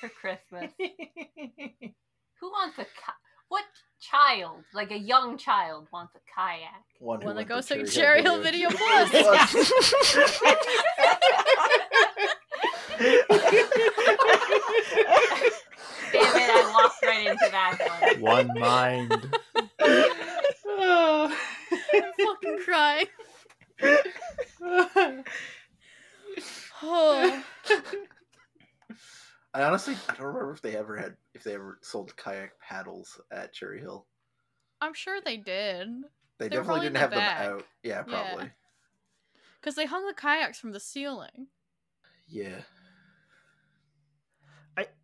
for Christmas. who wants a ki- what child, like a young child, wants a kayak? One who When they went go to see Cherry Cherry Hill Video Plus. Damn it! I walked right into that one. one mind I'm fucking crying. Oh, I honestly I don't remember if they ever had if they ever sold kayak paddles at Cherry Hill. I'm sure they did. They They were definitely didn't the have back. them out. Yeah, Yeah. probably. Because they hung the kayaks from the ceiling. Yeah.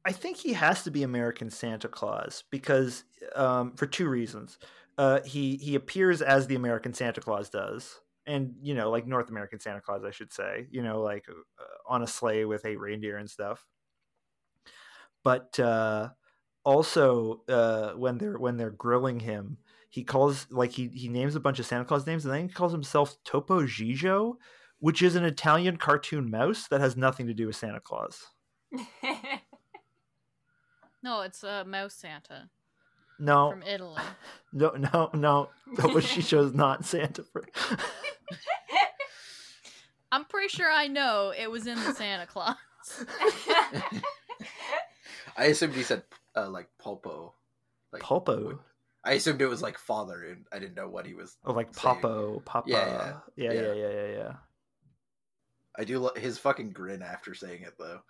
I, think he has to be American Santa Claus because um, for two reasons. Uh, he he appears as the American Santa Claus does, and you know, like North American Santa Claus, I should say. You know, like uh, on a sleigh with eight reindeer and stuff. But uh, also, uh, when they're when they're grilling him, he calls like he he names a bunch of Santa Claus names, and then he calls himself Topo Gigio, which is an Italian cartoon mouse that has nothing to do with Santa Claus. No, it's a uh, mouse Santa No, from Italy. no, no, no. That was she chose not Santa for. I'm pretty sure I know it was in the Santa Claus. I assumed he said uh, like pulpo. Like Pulpo. I assumed it was like father, and I didn't know what he was. Oh, like saying. Papo, Papa. Yeah, Yeah, yeah. yeah, yeah, yeah, yeah. I do lo- his fucking grin after saying it though.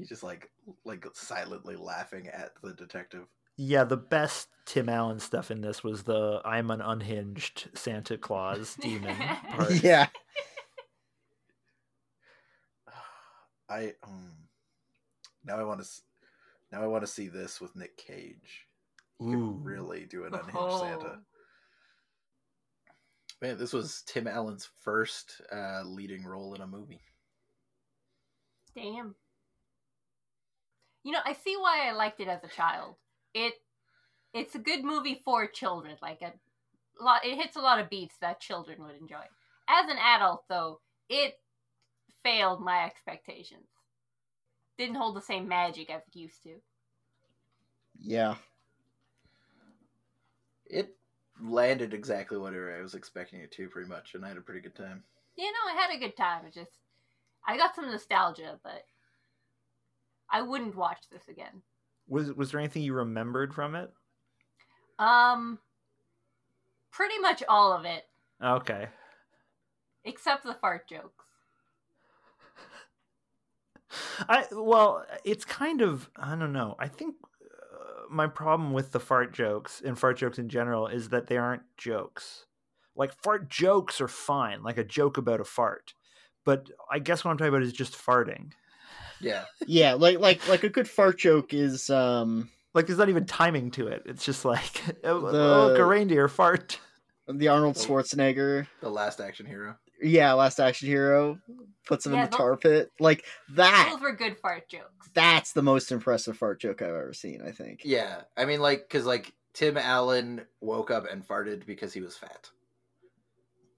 He's just like like silently laughing at the detective. Yeah, the best Tim Allen stuff in this was the "I'm an unhinged Santa Claus demon" part. yeah. I um, now I want to now I want to see this with Nick Cage. He could Ooh. really do an unhinged Oh. Santa. Man, this was Tim Allen's first uh, leading role in a movie. Damn. You know, I see why I liked it as a child. It it's a good movie for children. Like a lot it hits a lot of beats that children would enjoy. As an adult though, it failed my expectations. Didn't hold the same magic as it used to. Yeah. It landed exactly what I was expecting it to, pretty much, and I had a pretty good time. You know, I had a good time. It just I got some nostalgia, but I wouldn't watch this again. Was was there anything you remembered from it? Um pretty much all of it, Okay. except the fart jokes. I well, it's kind of I don't know. I think uh, my problem with the fart jokes and fart jokes in general is that they aren't jokes. Like fart jokes are fine, like a joke about a fart. But I guess what I'm talking about is just farting. Yeah, Yeah, like like like a good fart joke is um Like there's not even timing to it. It's just like oh, The- look a reindeer fart. the Arnold Oh. Schwarzenegger. the last action hero. Yeah, Last Action Hero puts him Yeah, in the tar pit. Like that. Those were good fart jokes. That's the most impressive fart joke I've ever seen. I think. Yeah, I mean, like, because like Tim Allen woke up and farted because he was fat.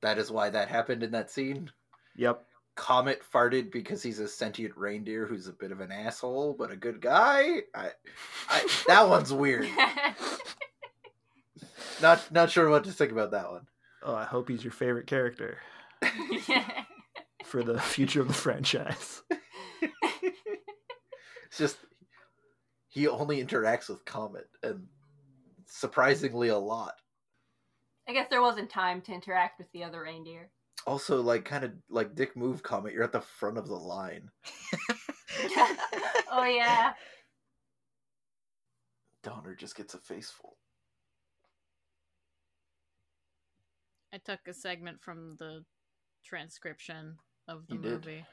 That is why that happened in that scene. Yep. Comet farted because he's a sentient reindeer who's a bit of an asshole but a good guy. I, I that one's weird. Not not sure what to think about that one. Oh, I hope he's your favorite character for the future of the franchise. It's just he only interacts with Comet and surprisingly a lot. I guess there wasn't time to interact with the other reindeer. Also, like kind of like Dick Move Comet you're at the front of the line. oh yeah. Donner just gets a face full. I took a segment from the transcription of the You did. movie.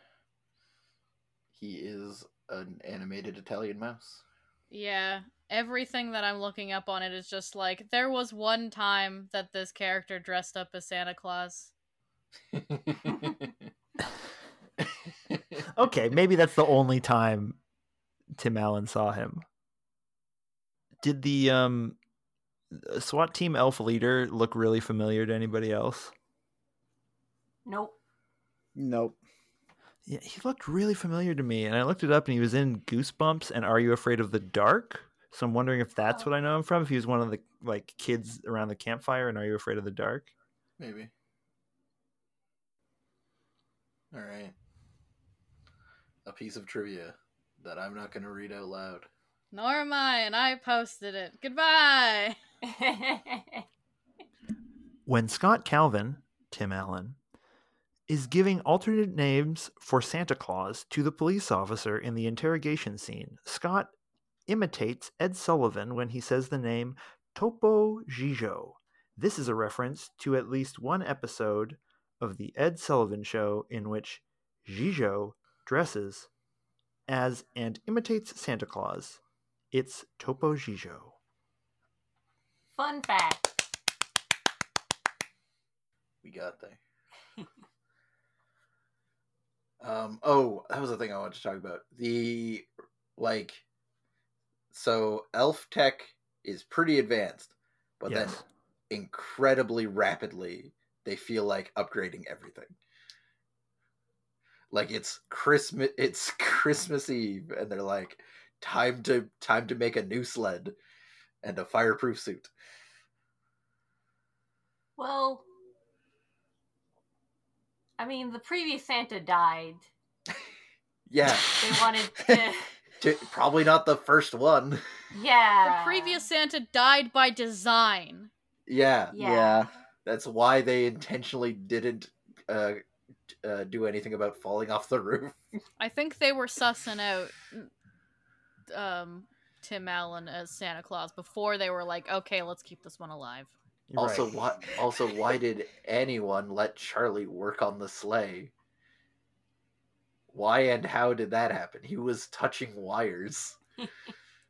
He is an animated Italian mouse. Yeah, everything that I'm looking up on it is just like there was one time that this character dressed up as Santa Claus. Okay, maybe that's the only time Tim Allen saw him. Did the um SWAT team elf leader look really familiar to anybody else? Nope. Nope. Yeah, he looked really familiar to me, and I looked it up, and he was in Goosebumps and Are You Afraid of the Dark? So I'm wondering if that's what I know him from. If he was one of the like kids around the campfire, and Are You Afraid of the Dark? Maybe. All right. A piece of trivia that I'm not going to read out loud. Nor am I, and I posted it. Goodbye. When Scott Calvin, Tim Allen, is giving alternate names for Santa Claus to the police officer in the interrogation scene, Scott imitates Ed Sullivan when he says the name Topo Gigio. This is a reference to at least one episode of The Ed Sullivan Show in which Gigio dresses as and imitates Santa Claus. It's Topo Gigio. Fun fact. We got there. um. Oh, that was the thing I wanted to talk about. The like, so Elf Tech is pretty advanced, but then incredibly rapidly they feel like upgrading everything. Like it's Christmas it's Christmas Eve and they're like, time to time to make a new sled and a fireproof suit. Well, I mean, the previous Santa died. Yeah, They wanted to. t- probably not the first one. Yeah. The previous Santa died by design. Yeah, Yeah. Yeah. That's why they intentionally didn't uh, uh, do anything about falling off the roof. I think they were sussing out um, Tim Allen as Santa Claus before they were like, okay, let's keep this one alive. You're Also, right. why? Also, why did anyone let Charlie work on the sleigh? Why and how did that happen? He was touching wires.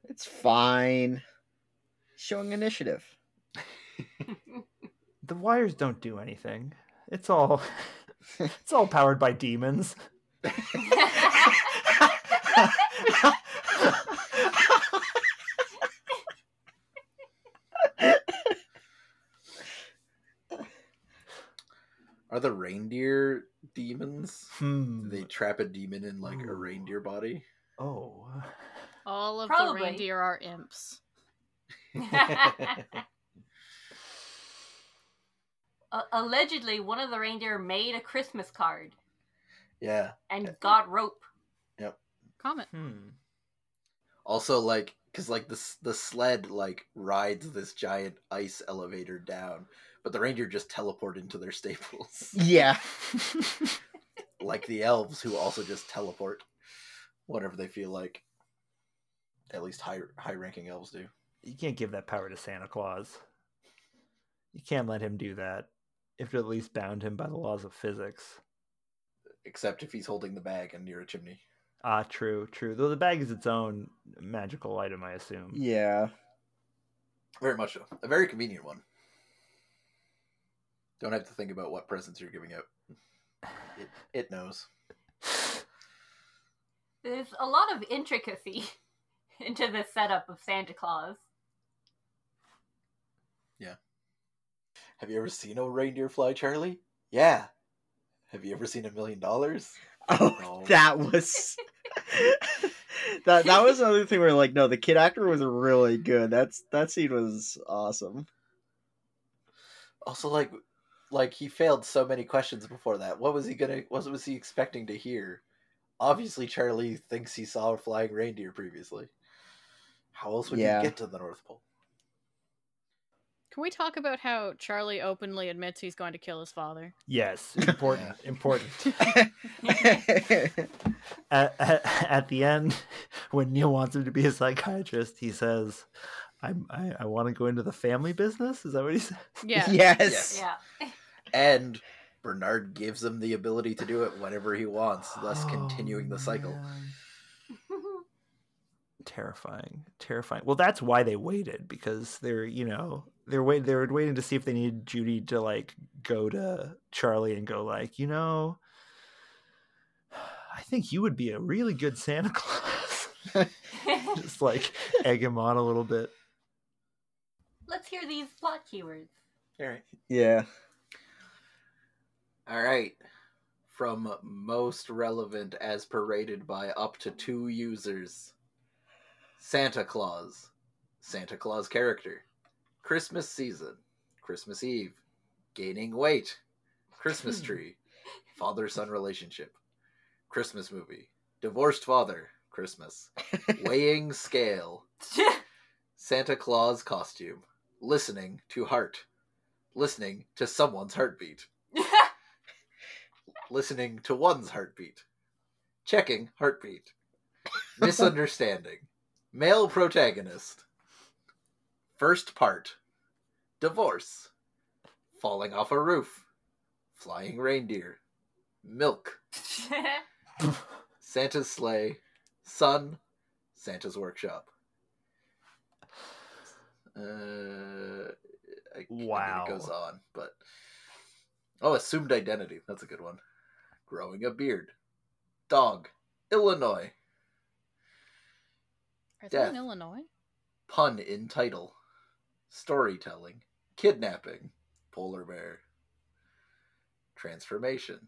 It's fine. Showing initiative. the wires don't do anything. It's all it's all powered by demons. Are the reindeer demons? Hmm. Do they trap a demon in like a reindeer body? Oh. All of Probably. the reindeer are imps. Uh, allegedly, one of the reindeer made a Christmas card Yeah. and got rope. Yep. Comet. Hmm. Also, like, cause like this the sled like rides this giant ice elevator down, but the reindeer just teleport into their staples. Yeah. like the elves who also just teleport whatever they feel like. At least high high ranking elves do. You can't give that power to Santa Claus. You can't let him do that. You have to at least bound him by the laws of physics. Except if he's holding the bag and near a chimney. Ah, true, true. Though the bag is its own magical item, I assume. Yeah. Very much so. A very convenient one. Don't have to think about what presents you're giving out. It, it knows. There's a lot of intricacy into the setup of Santa Claus. Have you ever seen a reindeer fly, Charlie? Yeah. Have you ever seen a million dollars? Oh, No. that was that that was another thing where like no, the kid actor was really good. That's that scene was awesome. Also, like, like he failed so many questions before that. What was he gonna? What was he expecting to hear? Obviously, Charlie thinks he saw a flying reindeer previously. How else would Yeah. he get to the North Pole? Can we talk about how Charlie openly admits he's going to kill his father? Yes, important, important. At, at, at the end, when Neil wants him to be a psychiatrist, he says, I'm, I, I want to go into the family business. Is that what he said? Yeah. yes. Yeah. And Bernard gives him the ability to do it whenever he wants, thus Oh, continuing the cycle. Terrifying, terrifying. Well, that's why they waited because they're, you know, they're wait, they were waiting to see if they needed Judy to like go to Charlie and go like, you know, I think you would be a really good Santa Claus. Just like egg him on a little bit. Let's hear these plot keywords. All right. Yeah. All right. From most relevant as paraded by up to two users Santa Claus, Santa Claus character, Christmas season, Christmas Eve, gaining weight, Christmas tree, father son relationship, Christmas movie, divorced father, Christmas, weighing scale, Santa Claus costume, listening to heart, listening to someone's heartbeat. Listening to one's heartbeat, checking heartbeat, misunderstanding, male protagonist, first part, divorce, falling off a roof, flying reindeer, milk, Santa's sleigh, sun, Santa's workshop. Uh, I, Wow. I mean, it goes on, but oh, assumed identity. That's a good one. Growing a beard, dog, Illinois, Are they Death. in Illinois? pun in title, storytelling, kidnapping, polar bear, transformation.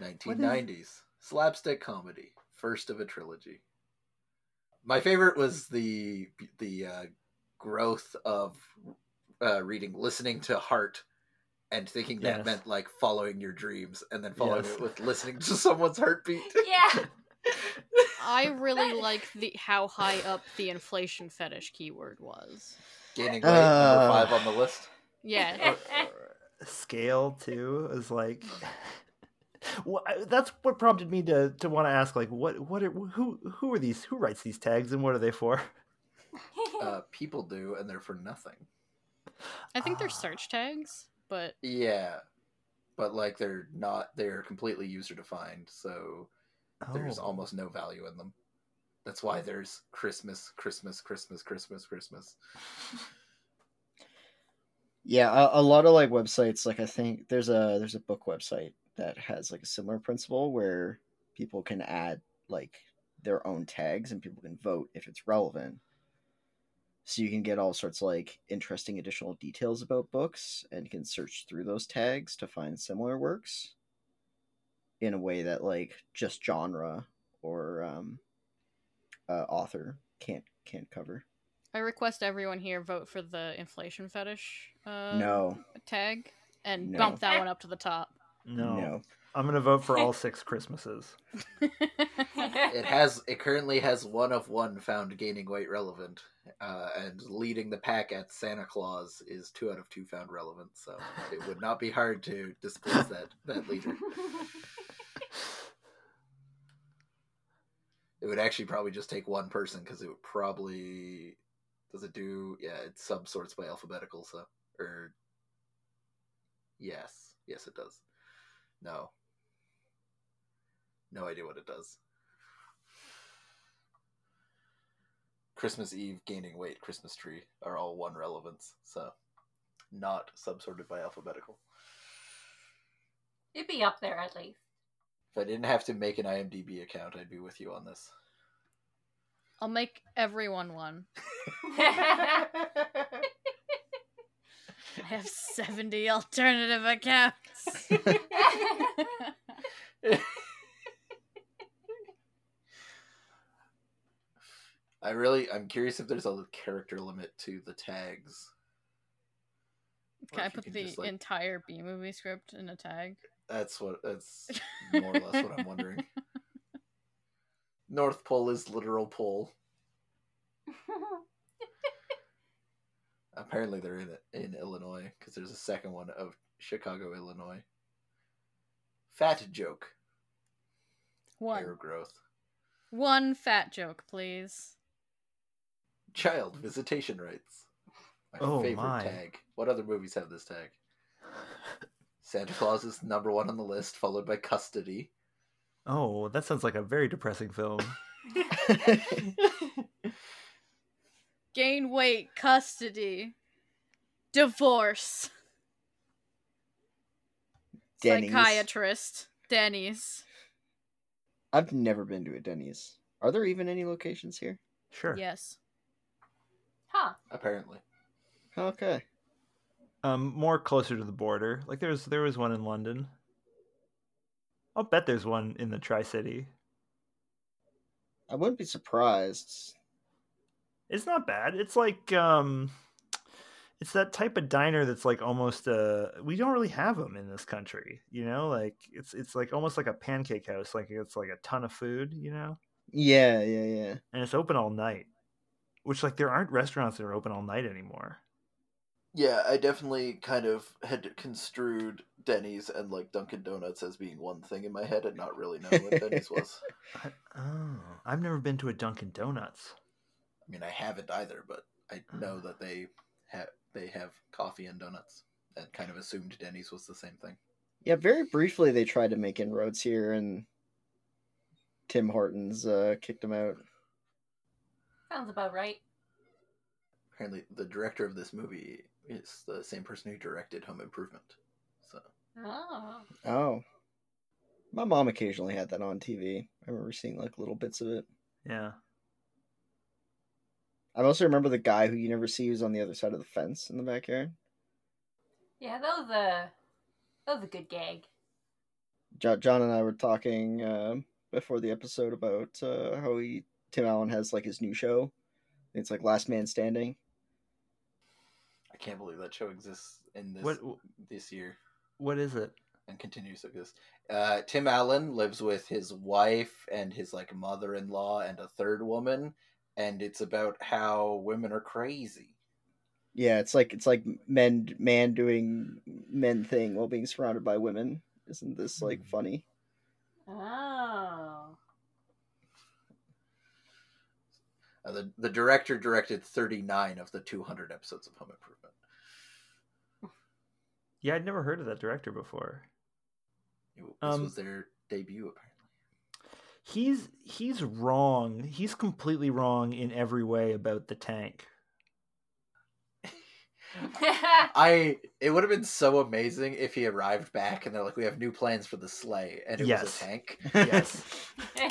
1990s slapstick comedy, first of a trilogy. My favorite was the the uh, growth of uh, reading, listening to Heart, and thinking that Yes. meant like following your dreams, and then following Yes. it with listening to someone's heartbeat. Yeah. I really like the how high up the inflation fetish keyword was. Gaining weight, number Uh. five on the list. Yeah. Scale too is like. Well, that's what prompted me to, to want to ask, like, what what are, who who are these? Who writes these tags, and what are they for? Uh, people do, and they're for nothing. I think they're Ah. search tags, but Yeah, but like they're not. They're completely user defined, so there's Oh. almost no value in them. That's why there's Christmas, Christmas, Christmas, Christmas, Christmas. Yeah, a, a lot of like websites, like I think there's a there's a book website that has like a similar principle where people can add like their own tags and people can vote if it's relevant. So you can get all sorts of like interesting additional details about books and can search through those tags to find similar works in a way that like just genre or um, uh, author can't can't cover. I request everyone here vote for the inflation fetish uh, no, tag and No. bump that one up to the top. no. no. I'm gonna vote for all six Christmases. It has. It currently has one of one found gaining weight relevant, uh, and leading the pack at Santa Claus is two out of two found relevant. So it would not be hard to displace that that leader. It would actually probably just take one person because it would probably does it do yeah it subsorts by alphabetical so or yes yes it does. No. No idea what it does. Christmas Eve gaining weight Christmas tree are all one relevance so not subsorted by alphabetical. It'd be up there at least. If I didn't have to make an IMDb account I'd be with you on this I'll make everyone one. I have 70 alternative accounts. I really, I'm curious if there's a character limit to the tags. Can I put the like- entire B movie script in a tag? That's what. That's more or less what I'm wondering. North Pole is literal pole. Apparently, they're in in Illinois because there's a second one of Chicago, Illinois. Fat joke. Hair One. growth. One fat joke, please. Child visitation rights. My Oh, favorite my. tag. What other movies have this tag? Santa Claus is number one on the list, followed by Custody. Oh, that sounds like a very depressing film. Gain weight, custody, divorce, Denny's. psychiatrist, Denny's. I've never been to a Denny's. Are there even any locations here? Sure. Yes. huh. Apparently. Okay. Um, more closer to the border. Like there's there was one in London. I'll bet there's one in the Tri City. I wouldn't be surprised. It's not bad. It's like um, it's that type of diner that's like almost uh we don't really have them in this country. You know, like it's it's like almost like a pancake house. Like it's like a ton of food. You know, Yeah, yeah, yeah. and it's open all night. Which like there aren't restaurants that are open all night anymore. Yeah, I definitely kind of had construed Denny's and like Dunkin' Donuts as being one thing in my head and not really knowing what Denny's was. I, oh, I've never been to a Dunkin' Donuts. I mean, I haven't either, but I know that they have they have coffee and donuts, and kind of assumed Denny's was the same thing. Yeah, very briefly they tried to make inroads here and Tim Hortons uh, kicked them out. Sounds about right. Apparently, the director of this movie is the same person who directed Home Improvement. So Oh. Oh. My mom occasionally had that on TV. I remember seeing like little bits of it. Yeah. I also remember the guy who you never see who's on the other side of the fence in the backyard. Yeah, that was a that was a good gag. Jo- John and I were talking uh, before the episode about uh, how he Tim Allen has like his new show. It's like Last Man Standing. I can't believe that show exists in this What this year what is it? and continues to exist. Uh, Tim Allen lives with his wife and his like mother-in-law and a third woman, and it's about how women are crazy. Yeah, it's like it's like men man doing men thing while being surrounded by women. Isn't this like funny? Oh. Uh, the the director directed 39 of the 200 episodes of Home Improvement. Yeah, I'd never heard of that director before. It- This Um, was their debut, apparently. He's he's wrong. He's completely wrong in every way about the tank. I it would have been so amazing if he arrived back and they're like, "We have new plans for the sleigh," and it was a tank. Yes.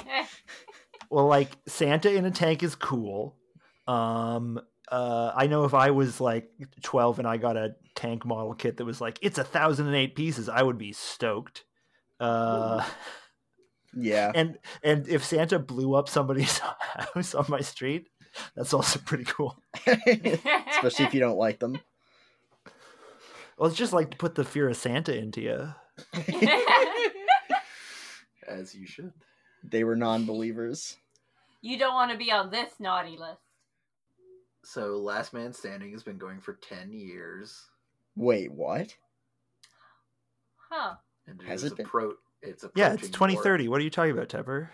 well, like Santa in a tank is cool. Um, uh, I know if I was like twelve and I got a tank model kit that was like it's a thousand and eight pieces, I would be stoked. Uh, Yeah. and and if Santa blew up somebody's house on my street, that's also pretty cool. Especially if you don't like them. Well, it's just like to put the fear of Santa into you. As you should. They were non-believers. you don't want to be on this naughty list. So, Last Man Standing has been going for 10 years, Wait, what? Huh. and it Has it been? appro- it's Yeah, it's approaching more- 2030. What are you talking about, Tepper?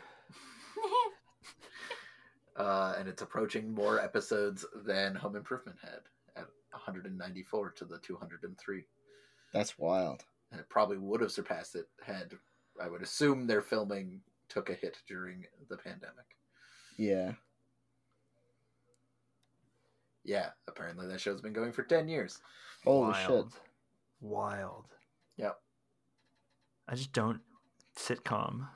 uh, and it's approaching more episodes than Home Improvement had at 194 to the 203. That's wild. And it probably would have surpassed it had I would assume they're filming took a hit during the pandemic. Yeah. Yeah, apparently that show's been going for 10 years. Holy shit. Wild. Wild. Yep. I just don't sitcom.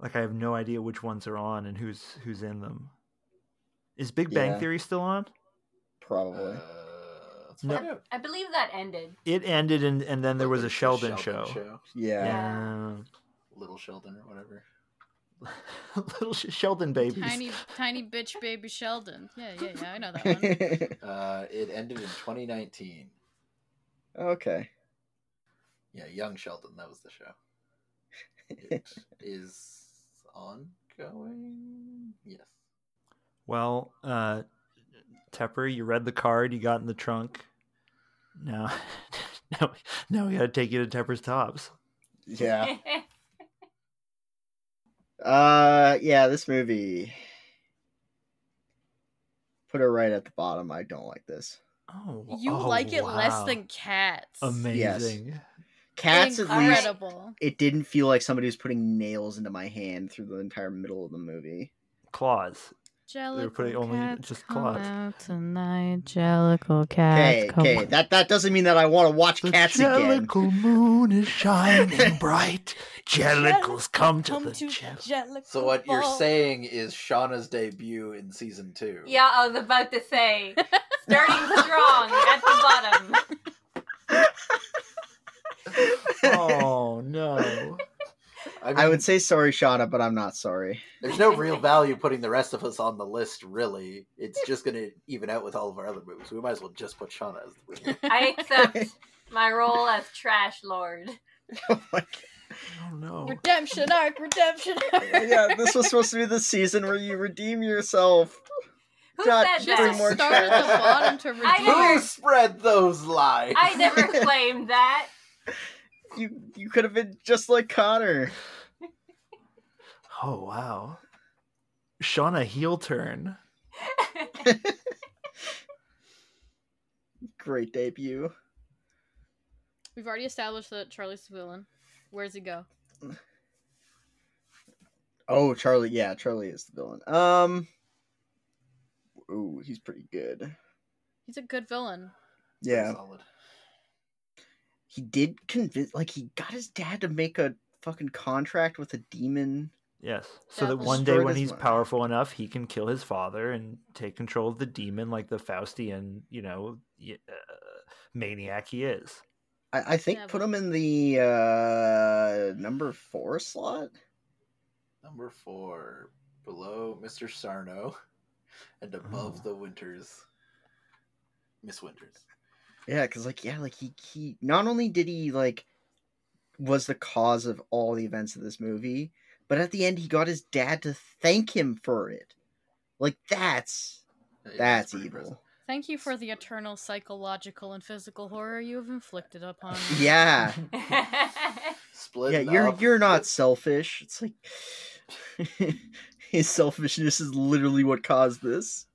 Like I have no idea which ones are on and who's who's in them. Is Big Bang Yeah. Theory still on? Probably. Uh, let's No. find out. I believe that ended. It ended and and then there was a The Sheldon, show. yeah. Yeah. Little Sheldon or whatever. Little Sheldon babies. Tiny, tiny bitch baby Sheldon. Yeah, yeah, yeah. I know that one. Uh, it ended in 2019. okay. Yeah, Young Sheldon, that was the show. It is ongoing? Yes. Well, uh Tepper, you read the card you got in the trunk. Now now, now we gotta take you to Tepper's tops. Yeah. Uh yeah, this movie put it right at the bottom. I don't like this. Oh, You oh, like it less than cats. amazing. Cats at least Incredible. it didn't feel like somebody was putting nails into my hand through the entire middle of the movie. Claws. Jellicle putting only cats just come claws. out tonight. Jellicle cats Okay, okay. That that doesn't mean that I want to watch The cats again. jellicle moon is shining bright. Jellicles come to Come the to jell- Jellicle So what you're saying is Shauna's debut in season two. yeah, I was about to say. Starting strong at the bottom. Oh no. I, mean, I would say sorry, Shauna, but I'm not sorry. there's no real value putting the rest of us on the list, really. It's just going to even out with all of our other movies. We might as well just put Shauna as the winner. I accept my role as trash lord. Oh my God. Oh no. Redemption arc, redemption arc. yeah, this was supposed to be the season where you redeem yourself. Who God, said Just bring more that? start at the bottom to I redeem. never- Who spread those lies? I never claimed that. You you could have been just like Connor. Oh wow. Shauna heel turn. Great debut. We've already established that Charlie's the villain. Where's he go? Oh, Charlie. Yeah, Charlie is the villain. Um. Ooh, he's pretty good. He's a good villain. Yeah, Solid. he did convince. Like, he got his dad to make a fucking contract with a demon. Yes. So that Devil. one day when he's mind. powerful enough, he can kill his father and take control of the demon like the Faustian, you know, uh, maniac he is. I, I think Yeah, put but- him in the uh, number four slot. Number four, below Mr. Sarno, and above Oh. the Winters, Miss Winters. Yeah, because like yeah, like he he not only did he like was the cause of all the events of this movie, but at the end he got his dad to thank him for it. Like that's that's evil. impressive. Thank you for the eternal psychological and physical horror you have inflicted upon me. Yeah, yeah, yeah, Splitting you're up you're not the- selfish. It's like his selfishness is literally what caused this.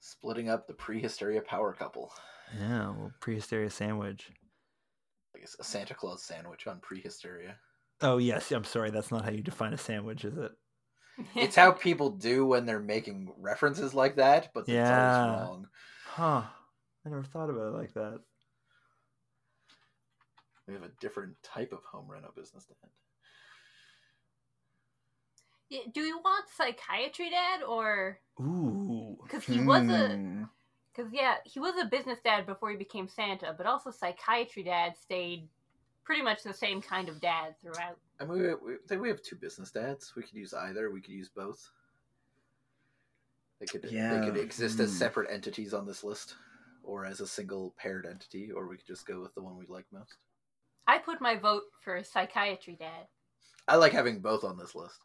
splitting up the prehysteria power couple. Yeah, well, little prehysteria sandwich. Like it's a Santa Claus sandwich on prehysteria. Oh yes, I'm sorry. That's not how you define a sandwich, is it? It's how people do when they're making references like that, but it's Yeah. always wrong. Huh. I never thought about it like that. We have a different type of home reno business dad. Yeah, Do we want psychiatry dad or Ooh. because he was a Hmm. because yeah he was a business dad before he became Santa, but also psychiatry dad stayed pretty much the same kind of dad throughout. I mean, we, we, I think we have two business dads. We could use either. We could use both. They could Yeah, they could exist as hmm. separate entities on this list, or as a single paired entity, or we could just go with the one we like most. I put my vote for a psychiatry dad. I like having both on this list.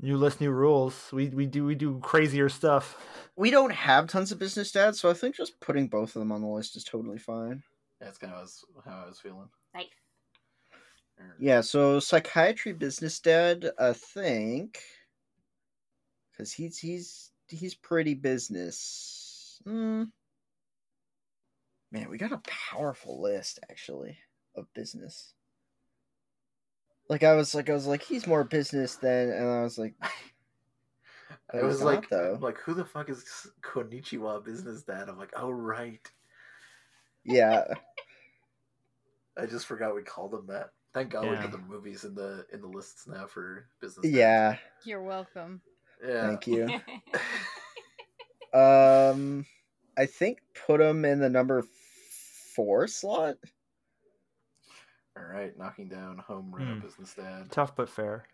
New list, new rules. We we do we do crazier stuff. We don't have tons of business dads, so I think just putting both of them on the list is totally fine. That's kind of how I was feeling. Nice. Yeah, so psychiatry business dad, I think, because he's he's he's pretty business. Hmm. Man, we got a powerful list actually of business. Like I was like I was like he's more business than, and I was like, I was it's like, not, though. Like, who the fuck is Konichiwa business dad? I'm like, oh right. yeah, I just forgot we called them that. Thank God we Yeah. put the movies in the in the lists now for business. dads. yeah. You're welcome. yeah. Thank you. Um, I think put him in the number four slot. All right, knocking down home reno Hmm. business dad. Tough but fair.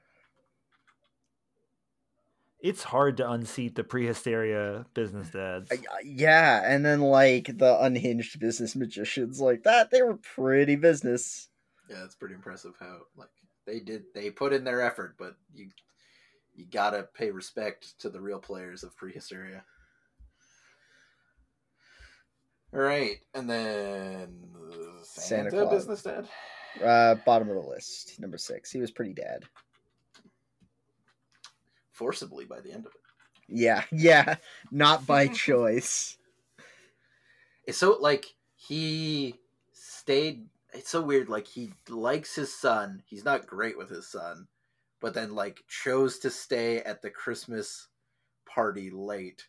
It's hard to unseat the prehysteria business dads. I- I- yeah, and then like the unhinged business magicians like that, they were pretty business. Yeah, it's pretty impressive how like they did they put in their effort, but you you gotta pay respect to the real players of prehysteria. All right, and then Santa Santa, Claus. business dad. Uh, bottom of the list, number six. He was pretty dad. Forcibly by the end of it. Yeah, yeah, not by choice. It's so like he stayed. It's so weird. Like he likes his son. He's not great with his son, but then like chose to stay at the Christmas party late,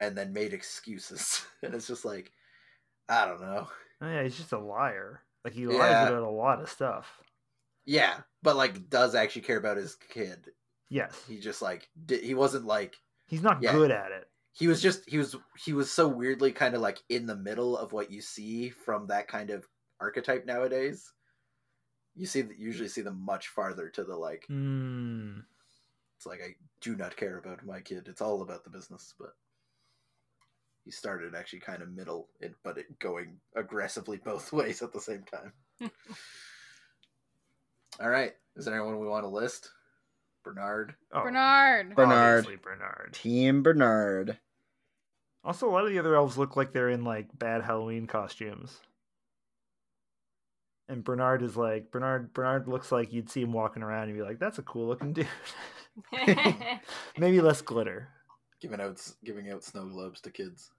and then made excuses. and it's just like, I don't know. Oh, yeah, he's just a liar. Like he lies Yeah. about a lot of stuff. Yeah, but like does actually care about his kid. Yes, He just like di- he wasn't like he's not Yeah. good at it. he was just he was he was so weirdly kind of like in the middle of what you see from that kind of archetype nowadays you see usually see them much farther to the like Hmm. it's like i do not care about my kid it's all about the business but he started actually kind of middle in, but it going aggressively both ways at the same time all right is there anyone we want to list bernard Oh, Bernard. Bernard. obviously Bernard. Team Bernard. Also, a lot of the other elves look like they're in like bad Halloween costumes. And Bernard is like Bernard. Bernard looks like you'd see him walking around and be like, "That's a cool looking dude." Maybe less glitter giving out giving out snow globes to kids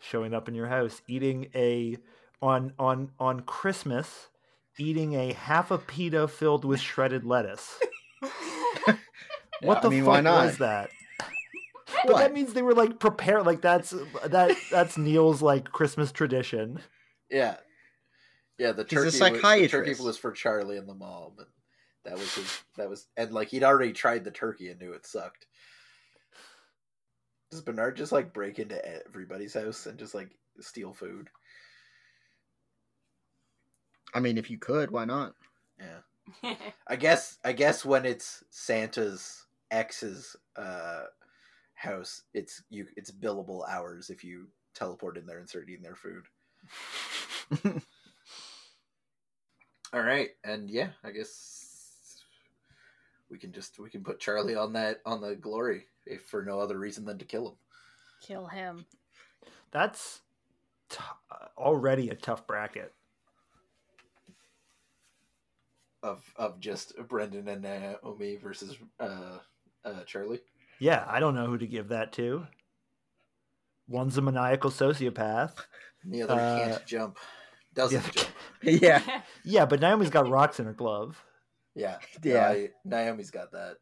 showing up in your house, eating a on on on Christmas, eating a half a pita filled with shredded lettuce. what I the mean, fuck why not? was that? But What? that means they were like prepared. Like that's that that's Neil's like Christmas tradition. Yeah, yeah. The He's a turkey, was, the turkey was for Charlie in the mall, but that was his. That was and like he'd already tried the turkey and knew it sucked. Does Bernard just like break into everybody's house and just like steal food? I mean, if you could, why not? Yeah. I guess I guess when it's Santa's ex's uh house, it's you it's billable hours if you teleport in there and start eating their food. All right, and yeah, I guess we can just we can put Charlie on that on the glory if for no other reason than to kill him. Kill him. That's t- already a tough bracket. Of of just Brendan and Naomi versus uh uh Charlie. Yeah, I don't know who to give that to. One's a maniacal sociopath. The other Uh, can't jump. Doesn't yeah. jump. yeah. Yeah, but Naomi's got rocks in her glove. Yeah, Yeah. I- Naomi's got that.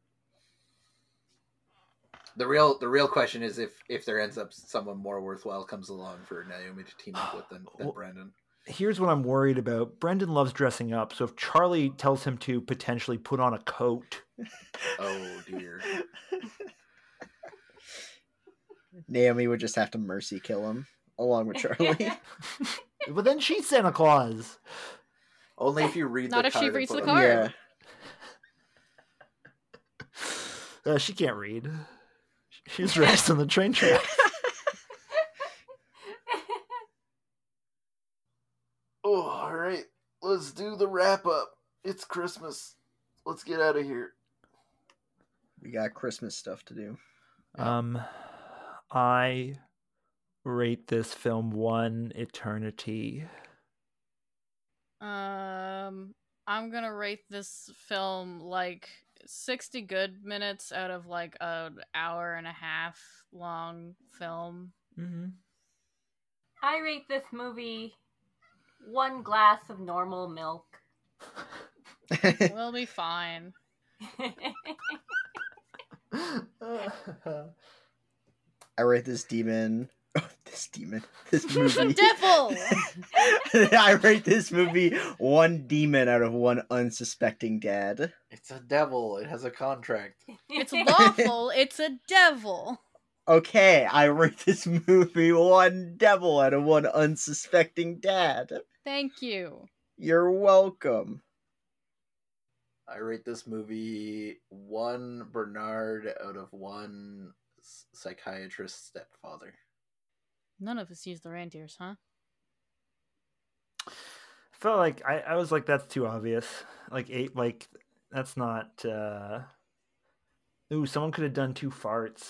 The real the real question is if if there ends up someone more worthwhile comes along for Naomi to team up with than, than Well- Brandon. Here's what I'm worried about. Brendan loves dressing up, so if Charlie tells him to potentially put on a coat, Oh dear. Naomi would just have to mercy kill him along with Charlie. but then she's Santa Claus. Only if you read the cards. Not the if she card and reads the on- card. yeah. Uh, she can't read. She's raised on the train track. Oh, all right. Let's do the wrap up. It's Christmas. Let's get out of here. We got Christmas stuff to do. Um, I rate this film one eternity. Um, I'm gonna rate this film like 60 good minutes out of like an hour and a half long film. Mm-hmm. I rate this movie one glass of normal milk. We'll be fine. I rate this demon. Oh, this demon. This The movie. devil! I rate this movie one demon out of one unsuspecting dad. It's a devil. It has a contract. It's lawful. It's a devil. Okay, I rate this movie one devil out of one unsuspecting dad. Thank you. You're welcome. I rate this movie one Bernard out of one psychiatrist stepfather. None of us use the reindeers, huh? Felt like I, I was like, that's too obvious. Like eight, like that's not. uh Ooh, someone could have done two farts.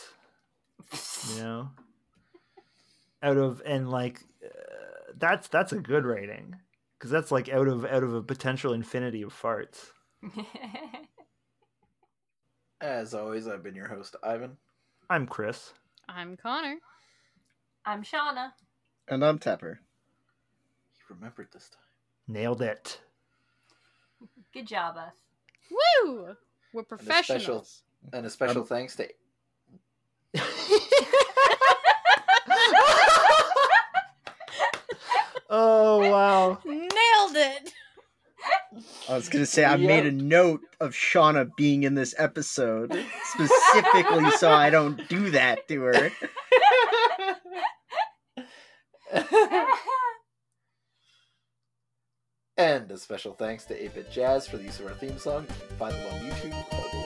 You know, out of and like that's that's a good rating because that's like out of out of a potential infinity of farts. As always, I've been your host, Ivan. I'm Chris. I'm Connor. I'm Shauna. And I'm Tepper. He remembered this time. Nailed it. Good job, us. Woo! We're And a special, professionals. and a special Um, thanks to oh wow. Nailed it! I was gonna say I made a note of Shauna being in this episode specifically so I don't do that to her. and a special thanks to 8-Bit Jazz for the use of our theme song. You can find them on YouTube